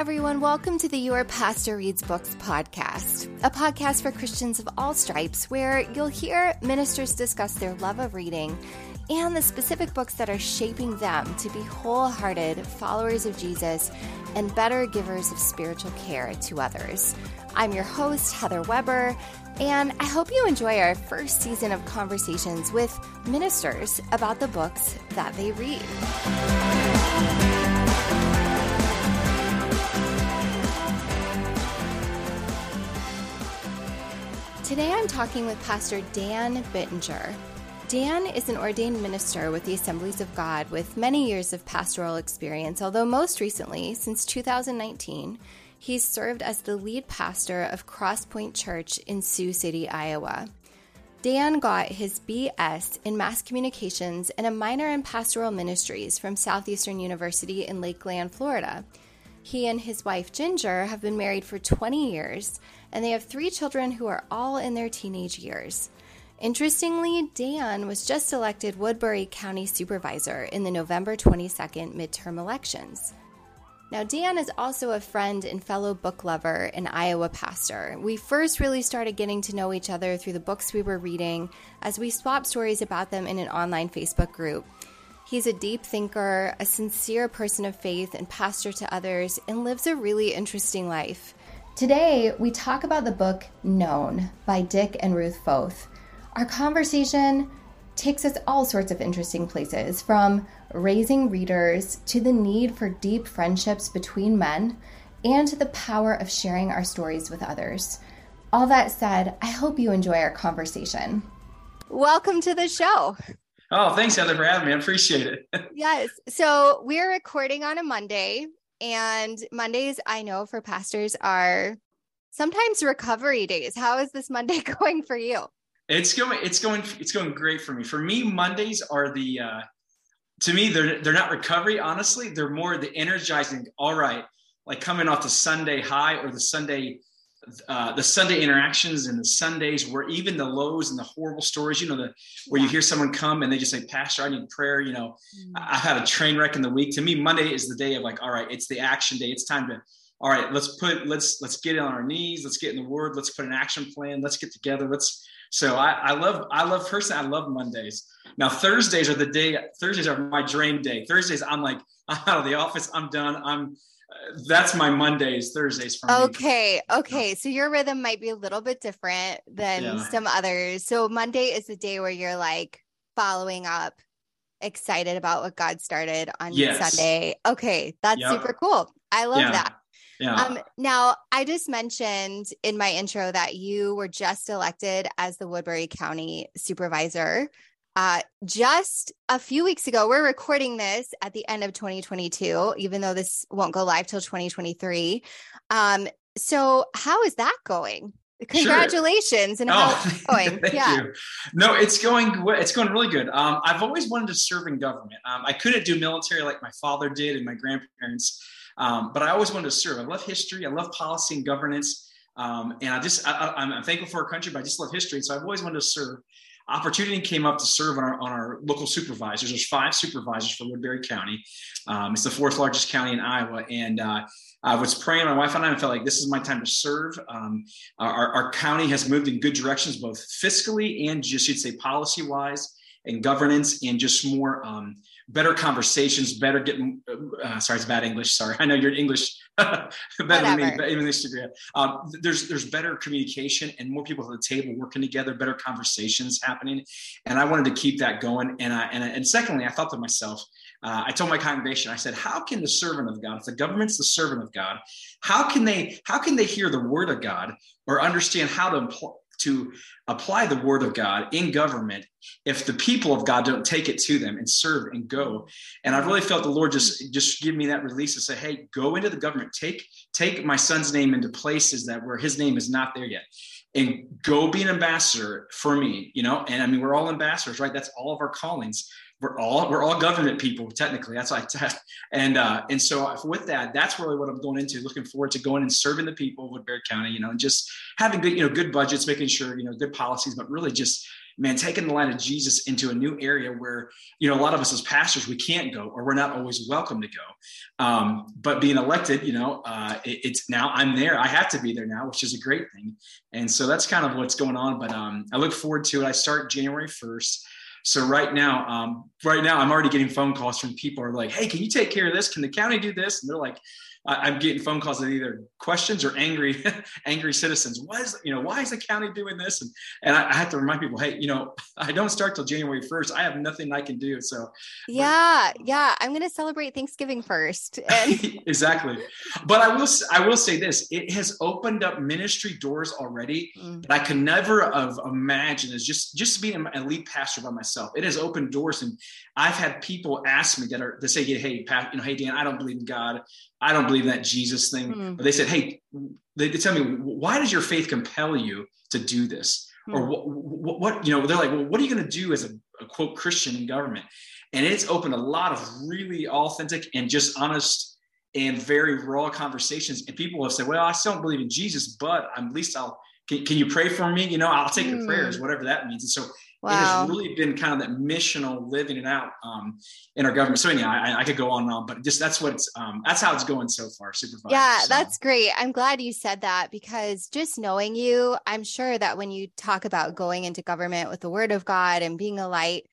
everyone. Welcome to the Your Pastor Reads Books podcast, a podcast for Christians of all stripes where you'll hear ministers discuss their love of reading and the specific books that are shaping them to be wholehearted followers of Jesus and better givers of spiritual care to others. I'm your host, Heather Weber, and I hope you enjoy our first season of conversations with ministers about the books that they read. Today I'm talking with Pastor Dan Bittinger. Dan is an ordained minister with the Assemblies of God with many years of pastoral experience, although most recently, since 2019, he's served as the lead pastor of Crosspointe Church in Sioux City, Iowa. Dan got his BS in mass communications and a minor in pastoral ministries from Southeastern University in Lakeland, Florida. He and his wife Ginger have been married for 20 years, and they have three children who are all in their teenage years. Interestingly, Dan was just elected Woodbury County Supervisor in the November 22nd midterm elections. Now, Dan is also a friend and fellow book lover and Iowa pastor. We first really started getting to know each other through the books we were reading as we swapped stories about them in an online Facebook group. He's a deep thinker, a sincere person of faith, and pastor to others, and lives a really interesting life. Today, we talk about the book Known by Dick and Ruth Foth. Our conversation takes us all sorts of interesting places from raising readers to the need for deep friendships between men and to the power of sharing our stories with others. All that said, I hope you enjoy our conversation. Welcome to the show. Oh, thanks, Heather, for having me. I appreciate it. yes. So we're recording on a Monday, and Mondays, I know for pastors, are sometimes recovery days. How is this Monday going for you? It's going. It's going. It's going great for me. For me, Mondays are the. Uh, to me, they're they're not recovery. Honestly, they're more the energizing. All right, like coming off the Sunday high or the Sunday uh, the Sunday interactions and the Sundays where even the lows and the horrible stories, you know, the where yeah. you hear someone come and they just say, Pastor, I need prayer. You know, mm-hmm. I've had a train wreck in the week. To me, Monday is the day of like, all right, it's the action day. It's time to, all right, let's put, let's, let's get on our knees. Let's get in the word. Let's put an action plan. Let's get together. Let's, so I, I love, I love personally, I love Mondays. Now, Thursdays are the day, Thursdays are my dream day. Thursdays, I'm like, I'm out of the office. I'm done. I'm, that's my Mondays, Thursdays for Okay. Me. Okay. So your rhythm might be a little bit different than yeah. some others. So Monday is the day where you're like following up, excited about what God started on yes. Sunday. Okay. That's yep. super cool. I love yeah. that. Yeah. Um, now, I just mentioned in my intro that you were just elected as the Woodbury County Supervisor uh, just a few weeks ago, we're recording this at the end of 2022, even though this won't go live till 2023. Um, so, how is that going? Congratulations sure. and how oh, going? yeah. You. No, it's going. It's going really good. Um, I've always wanted to serve in government. Um, I couldn't do military like my father did and my grandparents, um, but I always wanted to serve. I love history. I love policy and governance. Um, and I just, I, am thankful for our country, but I just love history. So I've always wanted to serve opportunity came up to serve on our, on our local supervisors. There's five supervisors for Woodbury County. Um, it's the fourth largest county in Iowa. And uh, I was praying, my wife and I felt like this is my time to serve. Um, our, our, county has moved in good directions, both fiscally and just, you'd say, policy wise and governance and just more um, better conversations, better getting, uh, sorry, it's bad English. Sorry. I know you're English better than me, English degree. Um, there's, there's better communication and more people at the table working together, better conversations happening. And I wanted to keep that going. And I, and, and secondly, I thought to myself, uh, I told my congregation, I said, how can the servant of God, if the government's the servant of God, how can they, how can they hear the word of God or understand how to empl- to apply the word of God in government if the people of God don't take it to them and serve and go. And I really felt the Lord just just give me that release to say, hey, go into the government, take take my son's name into places that where his name is not there yet. And go be an ambassador for me, you know. And I mean, we're all ambassadors, right? That's all of our callings we're all we're all government people technically that's like and uh and so with that that's really what i'm going into looking forward to going and serving the people of woodbury county you know and just having good you know good budgets making sure you know good policies but really just man, taking the light of Jesus into a new area where, you know, a lot of us as pastors, we can't go or we're not always welcome to go. Um, but being elected, you know, uh, it, it's now I'm there. I have to be there now, which is a great thing. And so that's kind of what's going on. But um, I look forward to it. I start January 1st. So right now, um, right now, I'm already getting phone calls from people are like, "Hey, can you take care of this? Can the county do this?" And they're like, I'm getting phone calls of either questions or angry, angry citizens. Why is you know why is the county doing this? And and I, I, have to remind people, hey, you know, I don't start till January 1st. I have nothing I can do. So yeah, but, yeah, I'm going to celebrate Thanksgiving first. And- exactly. But I will I will say this: it has opened up ministry doors already mm. that I could never have imagined as just just being a lead pastor by myself. It has opened doors, and I've had people ask me that are to say, hey, Pat, you know, hey Dan, I don't believe in God. I don't believe in that Jesus thing. Mm. But they said, hey, they, they, tell me, why does your faith compel you to do this? Mm. Or what, what, what, you know, they're like, well, what are you going to do as a, a, quote Christian in government? And it's opened a lot of really authentic and just honest and very raw conversations. And people have said, well, I still don't believe in Jesus, but at least I'll, can, can you pray for me? You know, I'll take mm. the prayers, hmm. whatever that means. And so Wow. It has really been kind of that missional living it out um, in our government. So anyhow, I, I, could go on and on, but just that's what it's um, that's how it's going so far. Supervisor. Yeah, so. that's great. I'm glad you said that because just knowing you, I'm sure that when you talk about going into government with the Word of God and being a light,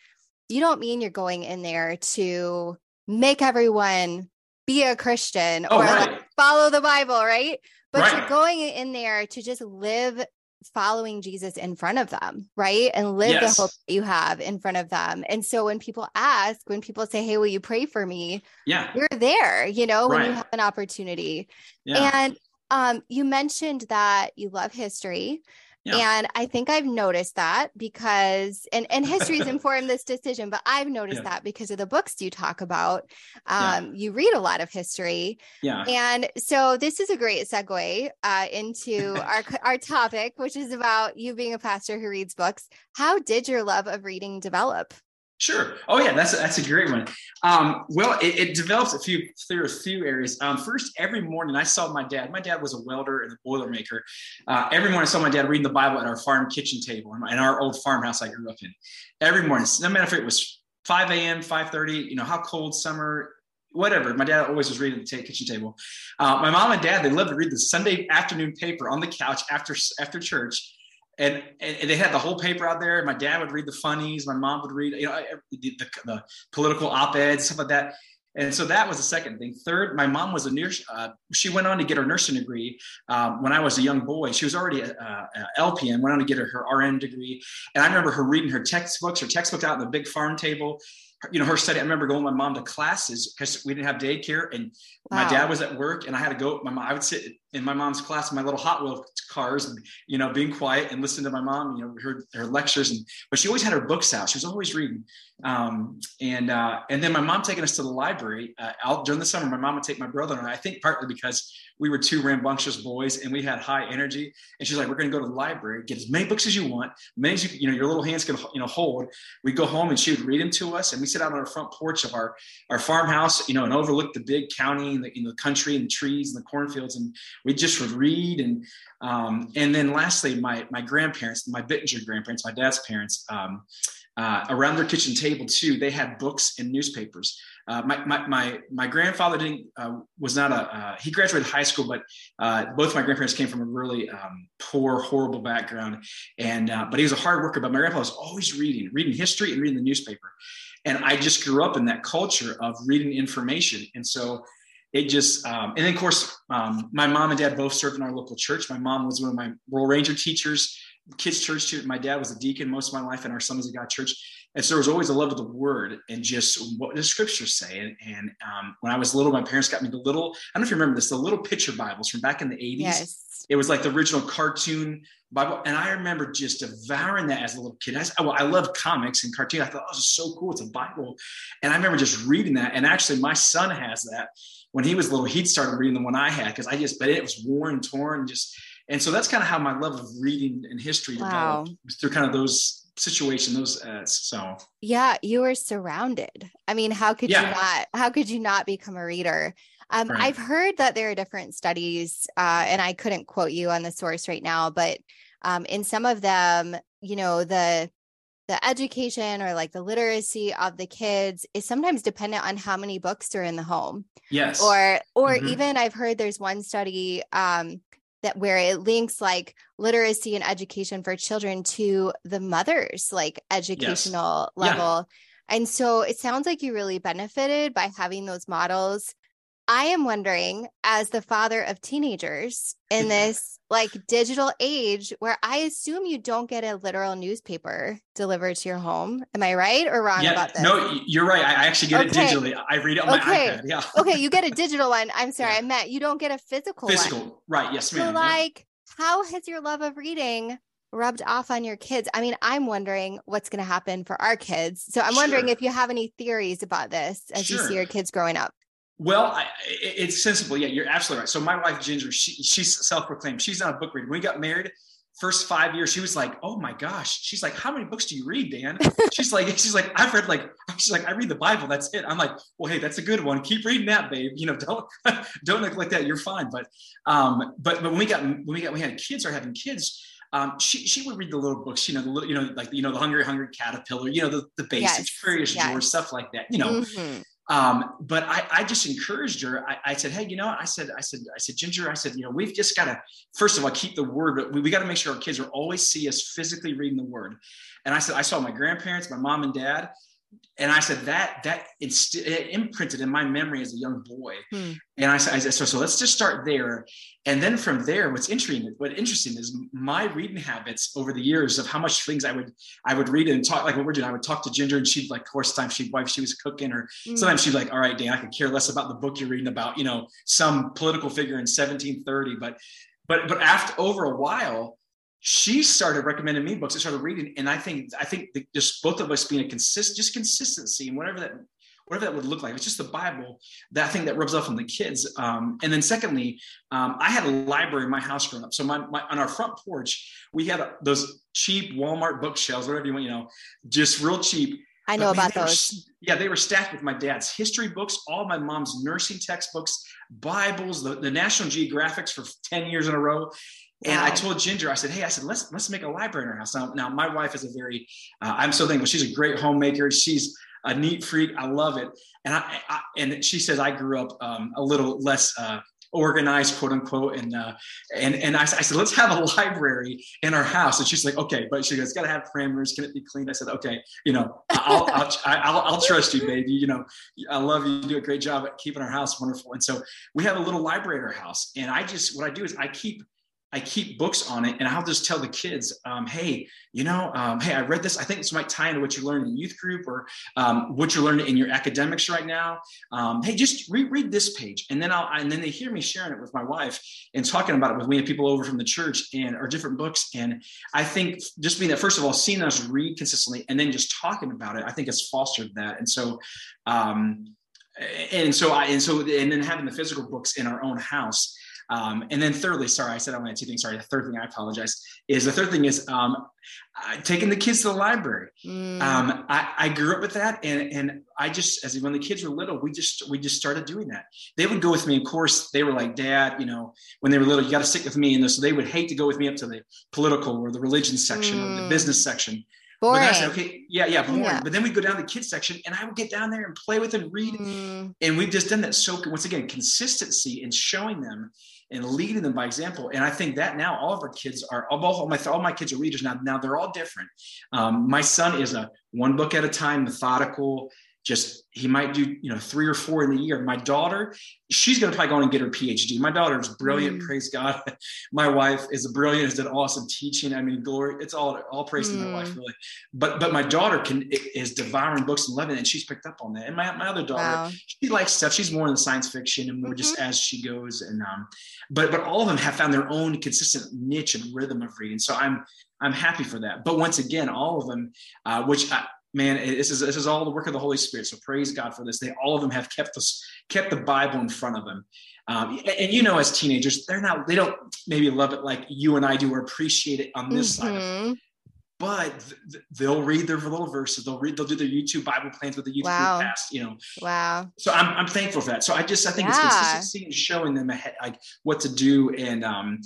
you don't mean you're going in there to make everyone be a Christian oh, or right. like follow the Bible, right? But right. you're going in there to just live following Jesus in front of them, right? And live yes. the hope that you have in front of them. And so when people ask, when people say, Hey, will you pray for me? Yeah. You're there, you know, right. when you have an opportunity. Yeah. And um, you mentioned that you love history. Yeah. And I think I've noticed that because, and, and history's informed this decision, but I've noticed yeah. that because of the books you talk about. Um, yeah. You read a lot of history. Yeah. And so this is a great segue uh, into our, our topic, which is about you being a pastor who reads books. How did your love of reading develop? Sure. Oh yeah, that's a, that's a great one. Um, well, it, it, develops a few through a few areas. Um, first, every morning I saw my dad. My dad was a welder and a boiler maker. Uh, every morning I saw my dad reading the Bible at our farm kitchen table in our old farmhouse I grew up in. Every morning, no matter if it was 5 a.m., 5:30, you know how cold summer, whatever. My dad always was reading at the kitchen table. Uh, my mom and dad they loved to read the Sunday afternoon paper on the couch after after church and, and they had the whole paper out there. My dad would read the funnies. My mom would read, you know, the, the, the political op-eds, stuff like that. And so that was the second thing. Third, my mom was a nurse. Uh, she went on to get her nursing degree um, when I was a young boy. She was already a, a, LPN, went on to get her, her RN degree. And I remember her reading her textbooks, her textbooks out on the big farm table you know, her study. I remember going with my mom to classes because we didn't have daycare, and wow. my dad was at work, and I had to go. My mom, I would sit in my mom's class my little Hot Wheel cars, and you know, being quiet and listening to my mom. You know, her her lectures, and but she always had her books out. She was always reading. Um, and uh, and then my mom taking us to the library uh, out during the summer. My mom would take my brother and I. I think partly because we were two rambunctious boys and we had high energy. And she's like, "We're going to go to the library, get as many books as you want, many as you, you know your little hands can you know hold." We go home and she would read them to us, and we sit out on our front porch of our our farmhouse, you know, and overlook the big county and the, the country and the trees and the cornfields, and we just would read and um, and then lastly, my my grandparents, my Bittinger grandparents, my dad's parents. Um, uh, around their kitchen table too, they had books and newspapers. Uh, my, my, my, my, grandfather didn't, uh, was not a, uh, he graduated high school, but uh, both my grandparents came from a really um, poor, horrible background. And, uh, but he was a hard worker, but my grandpa was always reading, reading history and reading the newspaper. And I just grew up in that culture of reading information. And so it just, um, and then of course, um, my mom and dad both served in our local church. My mom was one of my Royal Ranger teachers kids church too. My dad was a deacon most of my life in our Assemblies of God church. And so there was always a love of the word and just what the scriptures say. And, and um, when I was little, my parents got me the little, I don't know if you remember this, the little picture Bibles from back in the 80s. Yes. It was like the original cartoon Bible. And I remember just devouring that as a little kid. I, well, I loved comics and cartoons. I thought, oh, this is so cool. It's a Bible. And I remember just reading that. And actually, my son has that. When he was little, he'd started reading the one I had because I just, but it was worn, torn, just and so that's kind of how my love of reading and history wow. developed through kind of those situation those uh, so yeah you were surrounded i mean how could yeah. you not how could you not become a reader um, right. i've heard that there are different studies uh, and i couldn't quote you on the source right now but um, in some of them you know the the education or like the literacy of the kids is sometimes dependent on how many books are in the home. Yes. Or or mm-hmm. even I've heard there's one study um that where it links like literacy and education for children to the mother's like educational yes. level. Yeah. And so it sounds like you really benefited by having those models I am wondering, as the father of teenagers in mm-hmm. this like digital age where I assume you don't get a literal newspaper delivered to your home. Am I right or wrong yeah, about this? No, you're right. I actually get okay. it digitally. I read it on okay. my iPad. Yeah. okay, you get a digital one. I'm sorry, yeah. I meant you don't get a physical Physical, one. right. Yes, ma'am. So, like, yeah. how has your love of reading rubbed off on your kids? I mean, I'm wondering what's going to happen for our kids. So I'm sure. wondering if you have any theories about this as sure. you see your kids growing up. Well, I, it's sensible. Yeah, you're absolutely right. So my wife Ginger, she, she's self-proclaimed. She's not a book reader. When we got married, first five years, she was like, "Oh my gosh!" She's like, "How many books do you read, Dan?" she's like, "She's like, I've read like, she's like, I read the Bible. That's it." I'm like, "Well, hey, that's a good one. Keep reading that, babe. You know, don't don't neglect that. You're fine." But um, but but when we got when we got we had kids or having kids. Um, she she would read the little books, you know, the little, you know, like you know, the Hungry Hungry Caterpillar, you know, the, the basics, yes. Curious yes. George, stuff like that, you know. Mm-hmm. Um, but I, I, just encouraged her. I, I, said, Hey, you know, I said, I said, I said, Ginger, I said, you know, we've just got to, first of all, keep the word, but we, we got to make sure our kids are always see us physically reading the word. And I said, I saw my grandparents, my mom and dad, and I said that that inst- it imprinted in my memory as a young boy. Hmm. And I said, I said, so so let's just start there, and then from there, what's interesting what interesting is my reading habits over the years of how much things I would I would read and talk like what we're doing. I would talk to Ginger, and she'd like, of course, time she'd wife she was cooking, or hmm. sometimes she'd like, all right, Dan, I could care less about the book you're reading about, you know, some political figure in 1730, but but but after over a while she started recommending me books. I started reading, and I think I think the, just both of us being a consistent, just consistency, and whatever that whatever that would look like. It's just the Bible, that thing that rubs off on the kids. Um, and then secondly, um, I had a library in my house growing up. So my, my on our front porch, we had those cheap Walmart bookshelves, whatever you want, you know, just real cheap. I know but, about man, those. Were, yeah, they were stacked with my dad's history books, all my mom's nursing textbooks, Bibles, the, the National Geographics for 10 years in a row. And I told Ginger, I said, "Hey, I said let's let's make a library in our house." Now, now my wife is a very, uh, I'm so thankful. She's a great homemaker. She's a neat freak. I love it. And I, I and she says I grew up um, a little less uh, organized, quote unquote. And uh, and and I, I, said, let's have a library in our house. And she's like, okay, but she goes, got to have parameters. Can it be clean? I said, okay, you know, I'll I'll, I'll, I'll trust you, baby. You know, I love you. You do a great job at keeping our house wonderful. And so we have a little library in our house. And I just what I do is I keep I keep books on it and I'll just tell the kids, um, hey, you know, um, hey, I read this. I think this might tie into what you learned in youth group or um, what you're learning in your academics right now. Um, hey, just reread this page. And then I'll, and then they hear me sharing it with my wife and talking about it with me and people over from the church and or different books. And I think just being that, first of all, seeing us read consistently and then just talking about it, I think has fostered that. And so, um, and so I, and so, and then having the physical books in our own house, um, and then thirdly, sorry, I said I had two things. Sorry, the third thing I apologize is the third thing is um, taking the kids to the library. Mm. Um, I, I, grew up with that, and and I just as when the kids were little, we just we just started doing that. They would go with me. Of course, they were like, Dad, you know, when they were little, you got to stick with me, and so they would hate to go with me up to the political or the religion section mm. or the mm. business section. Boring. But I said, okay, yeah, yeah, boring. Yeah. But then we go down to the kids section and I would get down there and play with them, read. Mm. And we've just done that. So once again, consistency in showing them and leading them by example. And I think that now all of our kids are all, my all my kids are readers now. Now they're all different. Um, my son is a one book at a time, methodical, just he might do you know three or four in the year my daughter she's going to probably go and get her phd my daughter is brilliant mm. praise god my wife is a brilliant has done awesome teaching i mean glory it's all all praise mm. to my wife really but but my daughter can is devouring books and loving it and she's picked up on that and my, my other daughter wow. she likes stuff she's more in the science fiction and more mm-hmm. just as she goes and um but but all of them have found their own consistent niche and rhythm of reading so i'm I'm happy for that. But once again, all of them, uh, which I, man, this is this is all the work of the Holy Spirit. So praise God for this. They all of them have kept this kept the Bible in front of them. Um, and, and, you know, as teenagers, they're not they don't maybe love it like you and I do or appreciate it on this mm-hmm. side. It. But th- they'll read their little verses. They'll read. They'll do their YouTube Bible plans with the YouTube wow. past. You know. Wow. So I'm, I'm thankful for that. So I just I think yeah. it's consistency and showing them ahead, like what to do and um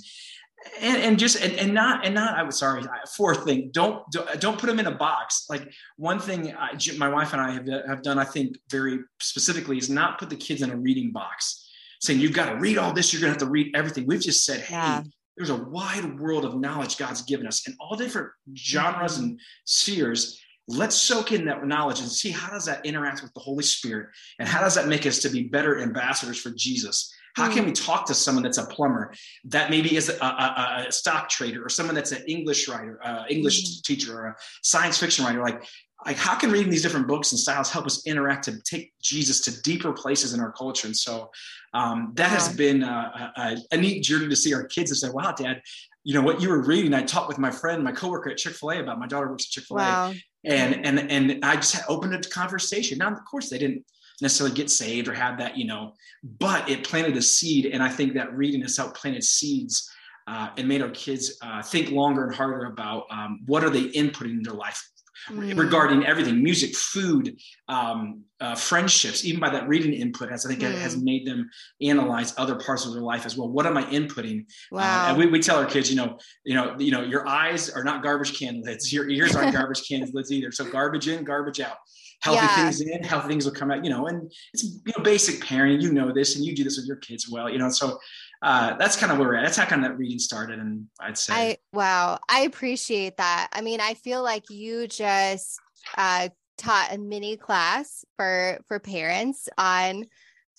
and, and just and, and not and not i was sorry fourth thing don't don't put them in a box. Like one thing I, my wife and i have, uh, have done i think very specifically is not put the kids in a reading box saying you've got to read all this you're going to have to read everything. We've just said hey yeah. there's a wide world of knowledge god's given us in all different genres and spheres. Let's soak in that knowledge and see how does that interact with the holy spirit and how does that make us to be better ambassadors for jesus how can hmm. we talk to someone that's a plumber that maybe is a, a, a stock trader or someone that's an English writer, uh, English mm-hmm. teacher or a science fiction writer? Like, like how can reading these different books and styles help us interact to take Jesus to deeper places in our culture? And so um, that wow. has been a, a, a, neat journey to see our kids and say, "Wow, Dad, you know what you were reading." I talked with my friend, my coworker at Chick Fil A about. My daughter works at Chick Fil A, wow. and and and I just opened a conversation. Now, of course, they didn't necessarily get saved or have that, you know, but it planted a seed. And I think that reading has helped planted seeds uh, and made our kids uh, think longer and harder about um, what are they inputting in their life mm. regarding everything music food um, uh, friendships even by that reading input has i think mm. has made them analyze other parts of their life as well what am i inputting uh, and we, we tell our kids you know you know you know your eyes are not garbage can lids your ears aren't garbage can lids either so garbage in garbage out healthy yeah. things in, healthy things will come out, you know, and it's, you know, basic parenting, you know this, and you do this with your kids well, you know, so uh, that's kind of where we're at. That's how kind of that reading started. And I'd say, I, wow, I appreciate that. I mean, I feel like you just, uh, taught a mini class for, for parents on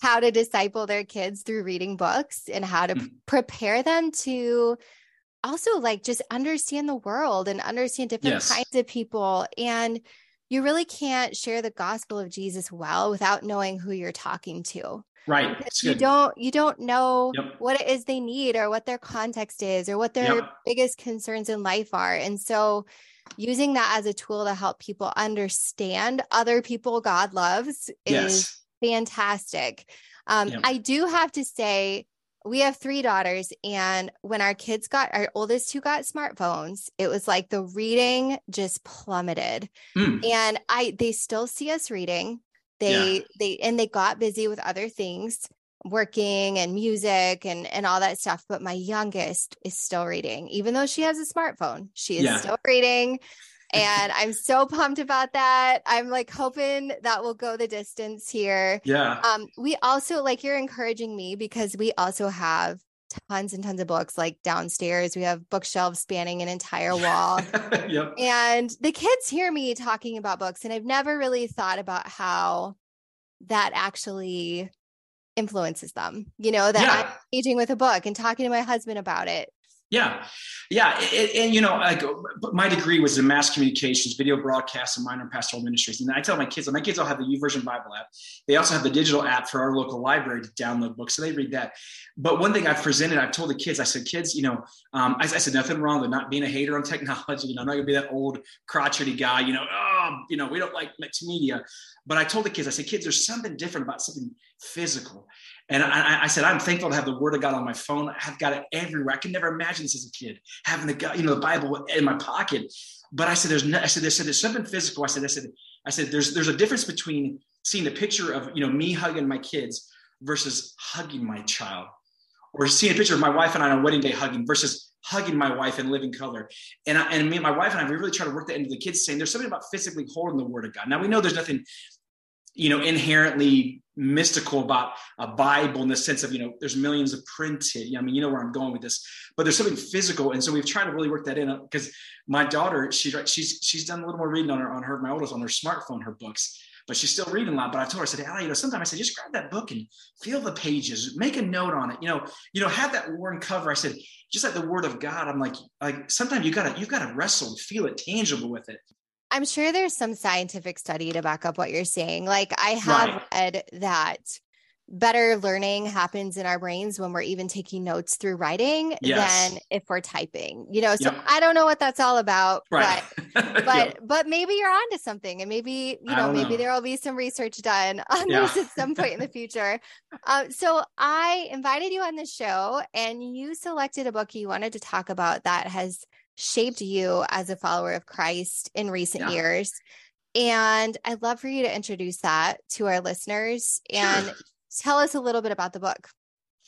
how to disciple their kids through reading books and how to mm-hmm. prepare them to also like just understand the world and understand different yes. kinds of people and you really can't share the gospel of Jesus well without knowing who you're talking to. Right. You don't you don't know yep. what it is they need or what their context is or what their yep. biggest concerns in life are. And so using that as a tool to help people understand other people God loves yes. is fantastic. Um, yep. I do have to say we have three daughters and when our kids got our oldest two got smartphones it was like the reading just plummeted mm. and i they still see us reading they yeah. they and they got busy with other things working and music and and all that stuff but my youngest is still reading even though she has a smartphone she is yeah. still reading and I'm so pumped about that. I'm like hoping that will go the distance here. Yeah. Um, we also like you're encouraging me because we also have tons and tons of books like downstairs. We have bookshelves spanning an entire wall. yep. And the kids hear me talking about books, and I've never really thought about how that actually influences them. You know, that yeah. I'm engaging with a book and talking to my husband about it yeah, yeah, and, and, you know, like my degree was in mass communications, video broadcast, and minor in pastoral ministries. And I tell my kids, my kids all have the YouVersion Bible app. They also have the digital app for our local library to download books, so they read that. But one thing I've presented, I've told the kids, I said, kids, you know, um, I, I, said nothing wrong with not being a hater on technology. You know, I'm not gonna be that old crotchety guy. You know, oh, you know, we don't like mixed media. But I told the kids, I said, kids, there's something different about something physical. And I, I, said, I'm thankful to have the Word of God on my phone. I've got it everywhere. I could never imagine this as a kid, having the you know the Bible in my pocket. But I said, there's no, I said, I said, there's something physical. I said, I said, I said, there's there's a difference between seeing a picture of you know me hugging my kids versus hugging my child, or seeing a picture of my wife and I on wedding day hugging versus hugging my wife in living color. And I, and me and my wife and I, we really try to work that into the kids, saying there's something about physically holding the Word of God. Now we know there's nothing you know inherently mystical about a bible in the sense of you know there's millions of printed i mean you know where i'm going with this but there's something physical. And so we've tried to really work that in uh, because my daughter she's she's she's done a little more reading on her on her my oldest on her smartphone her books but she's still reading a lot. But i told her i said Allie, you know sometimes i said just grab that book and feel the pages make a note on it you know you know have that worn cover. I said just like the word of god i'm like like sometimes you gotta you gotta wrestle and feel it tangible with it I'm sure there's some scientific study to back up what you're saying. Like I have right. read that better learning happens in our brains when we're even taking notes through writing yes. than if we're typing. You know, so yep. I don't know what that's all about, right. but but yep. but maybe you're onto something and maybe, you know, maybe know. there will be some research done on yeah. this at some point in the future. Uh, so I invited you on the show and you selected a book you wanted to talk about that has shaped you as a follower of Christ in recent yeah. years. And I'd love for you to introduce that to our listeners and sure. tell us a little bit about the book.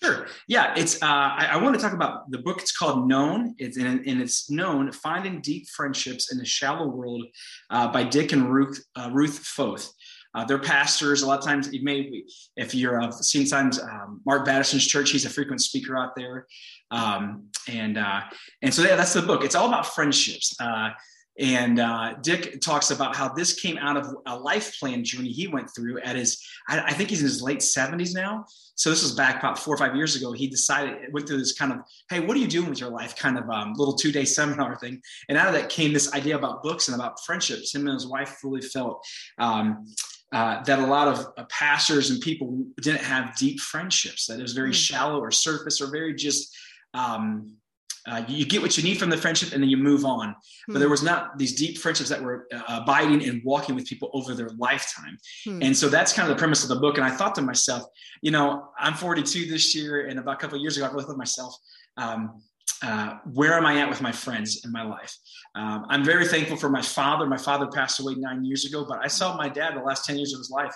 Sure. Yeah, it's. Uh, I, I, want to talk about the book. It's called Known. It's and, and it's known finding deep friendships in a shallow world uh, by Dick and Ruth uh, Ruth Foth. Uh, they're pastors. A lot of times, you may, if you're uh, seen times, um, Mark Batterson's church, he's a frequent speaker out there, um, and uh, and so yeah, that's the book. It's all about friendships. Uh, and uh, Dick talks about how this came out of a life plan journey he went through at his, I, I, think he's in his late 70s now. So this was back about four or five years ago. He decided, went through this kind of, hey, what are you doing with your life kind of um, little two day seminar thing. And out of that came this idea about books and about friendships. Him and his wife really felt um, uh, that a lot of uh, pastors and people didn't have deep friendships, that it was very mm-hmm. shallow or surface or very just, um, uh, you get what you need from the friendship and then you move on. Hmm. But there was not these deep friendships that were uh, abiding and walking with people over their lifetime. Hmm. And so that's kind of the premise of the book. And I thought to myself, you know, I'm 42 this year, and about a couple of years ago, I really thought to myself, um, uh, where am I at with my friends in my life? Um, I'm very thankful for my father. My father passed away nine years ago, but I saw my dad the last 10 years of his life.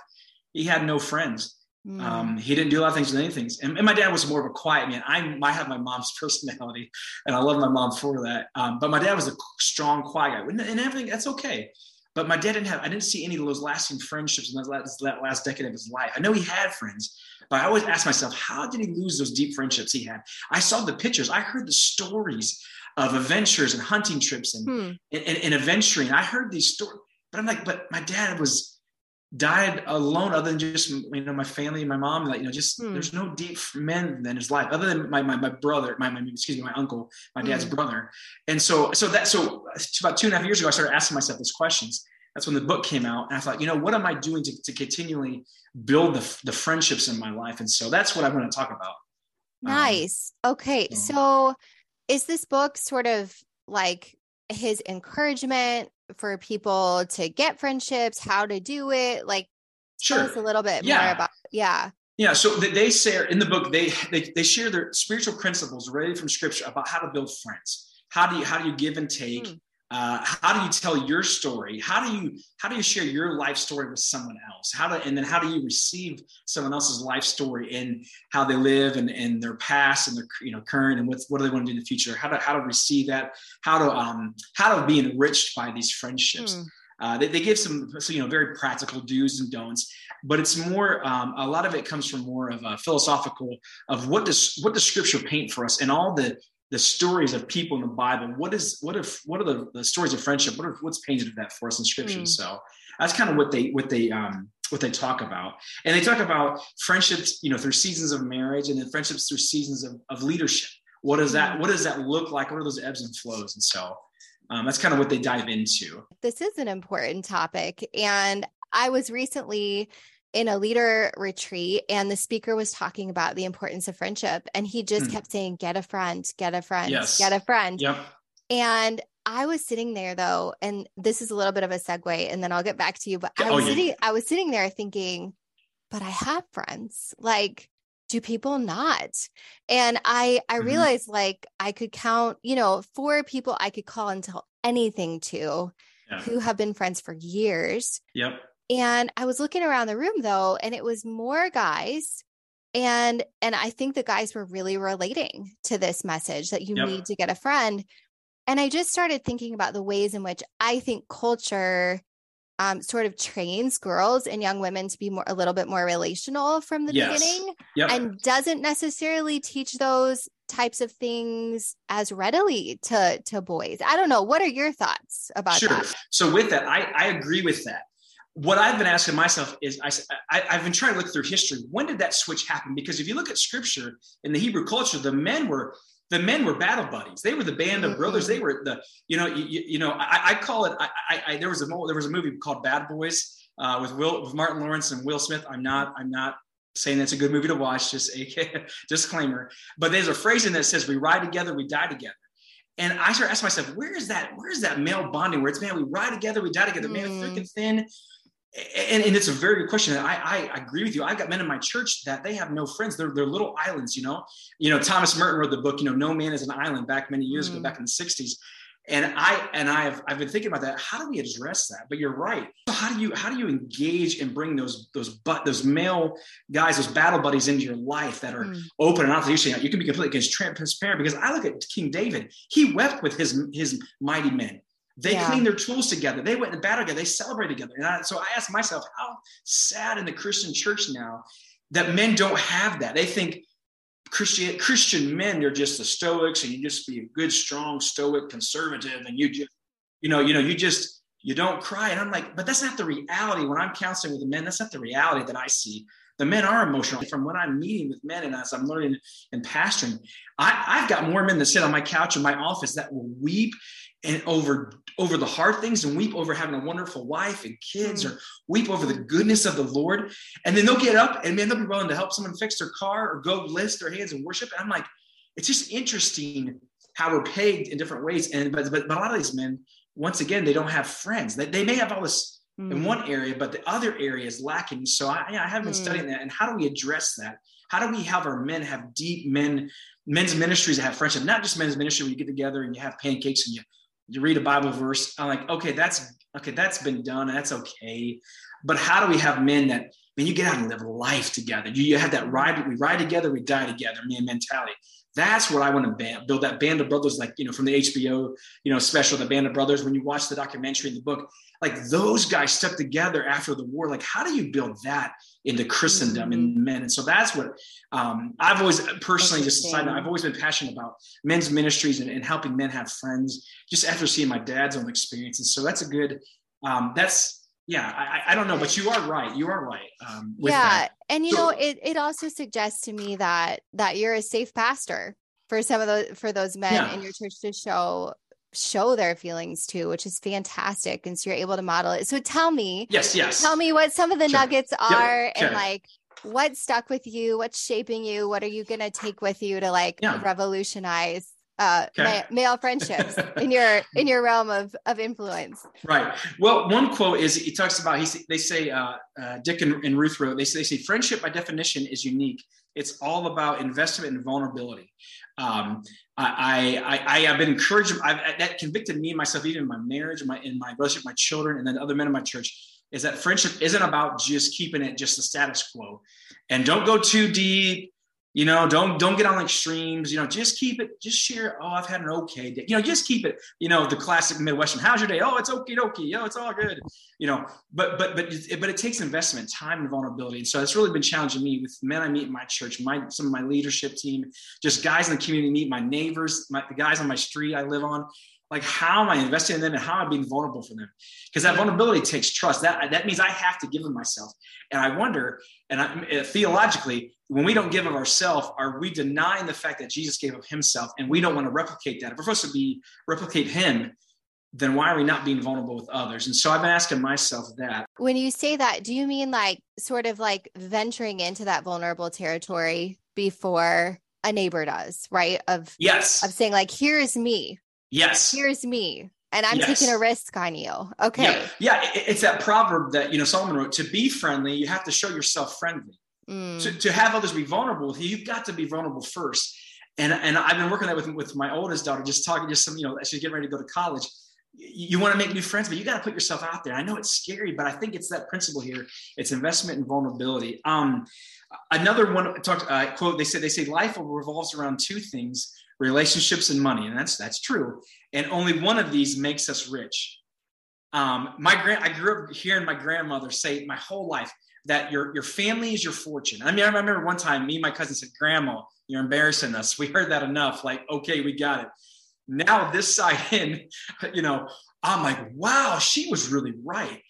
He had no friends. Mm. Um, he didn't do a lot of things with anything. And, and, my dad was more of a quiet man. I might have my mom's personality, and I love my mom for that. Um, but my dad was a strong, quiet guy, and, and everything. That's okay. But my dad didn't have. I didn't see any of those lasting friendships in that last, that last decade of his life. I know he had friends, but I always ask myself, how did he lose those deep friendships he had? I saw the pictures. I heard the stories of adventures and hunting trips and, hmm. and, and, and adventuring. I heard these stories, but I'm like, but my dad was died alone other than just you know my family and my mom like you know just hmm. there's no deep men in his life other than my my, my brother my, my excuse me my uncle my dad's hmm. brother and so so that so about two and a half years ago i started asking myself these questions that's when the book came out and i thought you know what am i doing to, to continually build the, the friendships in my life and so that's what i'm going to talk about um, nice um, okay so is this book sort of like his encouragement for people to get friendships, how to do it? Like, sure. tell us a little bit yeah. more about, yeah. Yeah, so they share in the book. They, they they share their spiritual principles right from Scripture about how to build friends. How do you how do you give and take? Mm. Uh, how do you tell your story? How do you how do you share your life story with someone else? How do and then how do you receive someone else's life story and how they live and, and their past and their you know current and what what do they want to do in the future? How to how to receive that? How to um how to be enriched by these friendships? Hmm. Uh, they, they give some so you know very practical do's and don'ts, but it's more um, a lot of it comes from more of a philosophical of what does what does Scripture paint for us and all the the stories of people in the Bible. What is what if what are the, the stories of friendship? What are, what's painted of that for us in Scripture? Mm. So that's kind of what they what they um, what they talk about, and they talk about friendships, you know, through seasons of marriage, and then friendships through seasons of, of leadership. What does that. What does that look like? What are those ebbs and flows? And so um, that's kind of what they dive into. This is an important topic, and I was recently in a leader retreat and the speaker was talking about the importance of friendship and he just hmm. kept saying get a friend get a friend yes. get a friend yep. and i was sitting there though and this is a little bit of a segue and then i'll get back to you but i oh, was oh, yeah. sitting i was sitting there thinking but i have friends like do people not and i i mm-hmm. realized like i could count you know four people i could call and tell anything to yeah. who have been friends for years yep and I was looking around the room though, and it was more guys. And and I think the guys were really relating to this message that you yep. need to get a friend. And I just started thinking about the ways in which I think culture um, sort of trains girls and young women to be more a little bit more relational from the yes. beginning yep. and doesn't necessarily teach those types of things as readily to to boys i don't know what are your thoughts about that? sure. that so with that i i agree with that what I've been asking myself is I, I, have been trying to look through history. When did that switch happen? Because if you look at scripture in the Hebrew culture, the men were the men were battle buddies. They were the band of brothers. They were the you know you, you know I, I, call it. I, I, there was a there was a movie called Bad Boys uh, with Will with Martin Lawrence and Will Smith. I'm not I'm not saying that's a good movie to watch. Just a disclaimer. But there's a phrase in that says we ride together, we die together. And I started asking myself, where is that? Where is that male bonding? Where it's man, we ride together, we die together. Mm. Man, freaking thin and, and, it's a very good question. I, I agree with you. I've got men in my church that they have no friends. They're, they're little islands, you know. You know, Thomas Merton wrote the book, you know, No Man is an Island back many years mm. ago, back in the 60s. and I and I've I've been thinking about that. How do we address that? But you're right. So how do you how do you engage and bring those those but those male guys, those battle buddies into your life that are mm. open and honest? You, you can be completely transparent because I look at King David. He wept with his his mighty men. They yeah. cleaned their tools together. They went in battle together. They celebrate together. And I, so I asked myself, how sad in the Christian church now that men don't have that. They think Christian Christian men are just the Stoics, and you just be a good, strong Stoic conservative, and you just, you know, you know, you just you don't cry. And I'm like, but that's not the reality. When I'm counseling with the men, that's not the reality that I see. The men are emotional. From when I'm meeting with men and as I'm learning and pastoring, I, I've got more men that sit on my couch in my office that will weep and over over the hard things and weep over having a wonderful wife and kids mm. or weep over the goodness of the Lord. And then they'll get up and man, they'll be willing to help someone fix their car or go lift their hands and worship. And I'm like, it's just interesting how we're paid in different ways. And but but, but a lot of these men, once again, they don't have friends. They, they may have all this mm. in one area, but the other area is lacking. So I, I have been mm. studying that. And how do we address that? How do we have our men have deep men, men's ministries that have friendship, not just men's ministry where you get together and you have pancakes and you you read a Bible verse. I'm like, okay, that's okay, that's been done, that's okay. But how do we have men that man, you get out and live life together? You, you have that ride, we ride together, we die together, man mentality. That's what I want to build that band of brothers, like you know, from the HBO, you know, special, the band of brothers. When you watch the documentary in the book, like those guys stuck together after the war. Like, how do you build that into Christendom mm-hmm. and men? And so that's what um, I've always personally just decided. I've always been passionate about men's ministries and, and, helping men have friends. Just after seeing my dad's own experiences, so that's a good. Um, that's yeah, I, I don't know, but you are right. You are right. Um, yeah, that. and you know, it it also suggests to me that that you're a safe pastor for some of those for those men yeah. in your church to show show their feelings to, which is fantastic. And so you're able to model it. So tell me, yes, yes, tell me what some of the sure. nuggets are yep. and like what stuck with you, what's shaping you, what are you going to take with you to like yeah. revolutionize uh, okay. male friendships in your in your realm of of influence. Right. Well, one quote is he talks about he they say uh, uh, Dick and, and, Ruth wrote they say, they say friendship by definition is unique. It's all about investment and vulnerability. Um, I, I, I have been encouraged. I've, that convicted me and myself, even in my marriage, in my in my relationship, my children, and then other men in my church. Is that friendship isn't about just keeping it just the status quo, and don't go too deep you know, don't don't get on like extremes. You know, just keep it. Just share. Oh, I've had an okay day. You know, just keep it. You know, the classic Midwestern. How's your day? Oh, it's okay, dokie. Oh, it's all good. You know, but but but it, but it takes investment, time, and vulnerability. And so it's really been challenging me with men I meet in my church, my some of my leadership team, just guys in the community meet, my neighbors, my, the guys on my street I live on like how am i investing in them and how am i being vulnerable for them? Because that vulnerability takes trust. That that means i have to give of myself. And i wonder and I, uh, theologically when we don't give of ourselves are we denying the fact that jesus gave of himself and we don't want to replicate that? If we're supposed to be replicate him then why are we not being vulnerable with others? And so i've been asking myself that. When you say that do you mean like sort of like venturing into that vulnerable territory before a neighbor does right? Of yes. of saying like here's me Yes. Here's me. And I'm yes. taking a risk on you. Okay. Yeah. yeah. It's that proverb that, you know, Solomon wrote to be friendly, you have to show yourself friendly. Mm. To, to have others be vulnerable with you, you've got to be vulnerable first. And, and I've been working that with, with my oldest daughter, just talking, just some, you know, as she's getting ready to go to college. You, you want to make new friends, but you got to put yourself out there. I know it's scary, but I think it's that principle here. It's investment and vulnerability. Um, another one talked uh, quote. They said they say life revolves around two things: relationships and money, and that's that's true. And only one of these makes us rich. Um, my grand, I grew up hearing my grandmother say my whole life that your your family is your fortune. I mean, I remember one time me and my cousin said, "Grandma, you're embarrassing us." We heard that enough. Like, okay, we got it. Now this side in, you know, I'm like, wow, she was really right.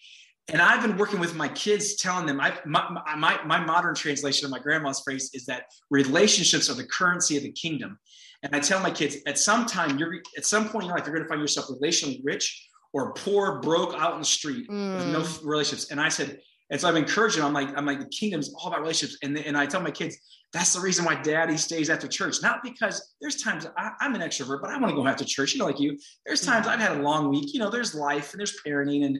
And I've been working with my kids, telling them, I, my, my, my modern translation of my grandma's phrase is that relationships are the currency of the kingdom. And I tell my kids, at some time, you're at some point in your life, you're going to find yourself relationally rich or poor, broke out in the street mm. with no mm. relationships. And I said, and so I've encouraged them. I'm like, I'm like, the kingdom's all about relationships. And, and I tell my kids, that's the reason why daddy stays after church. Not because there's times I, am an extrovert, but I want to go after church, you know, like you. There's times I've had a long week, you know, there's life and there's parenting, and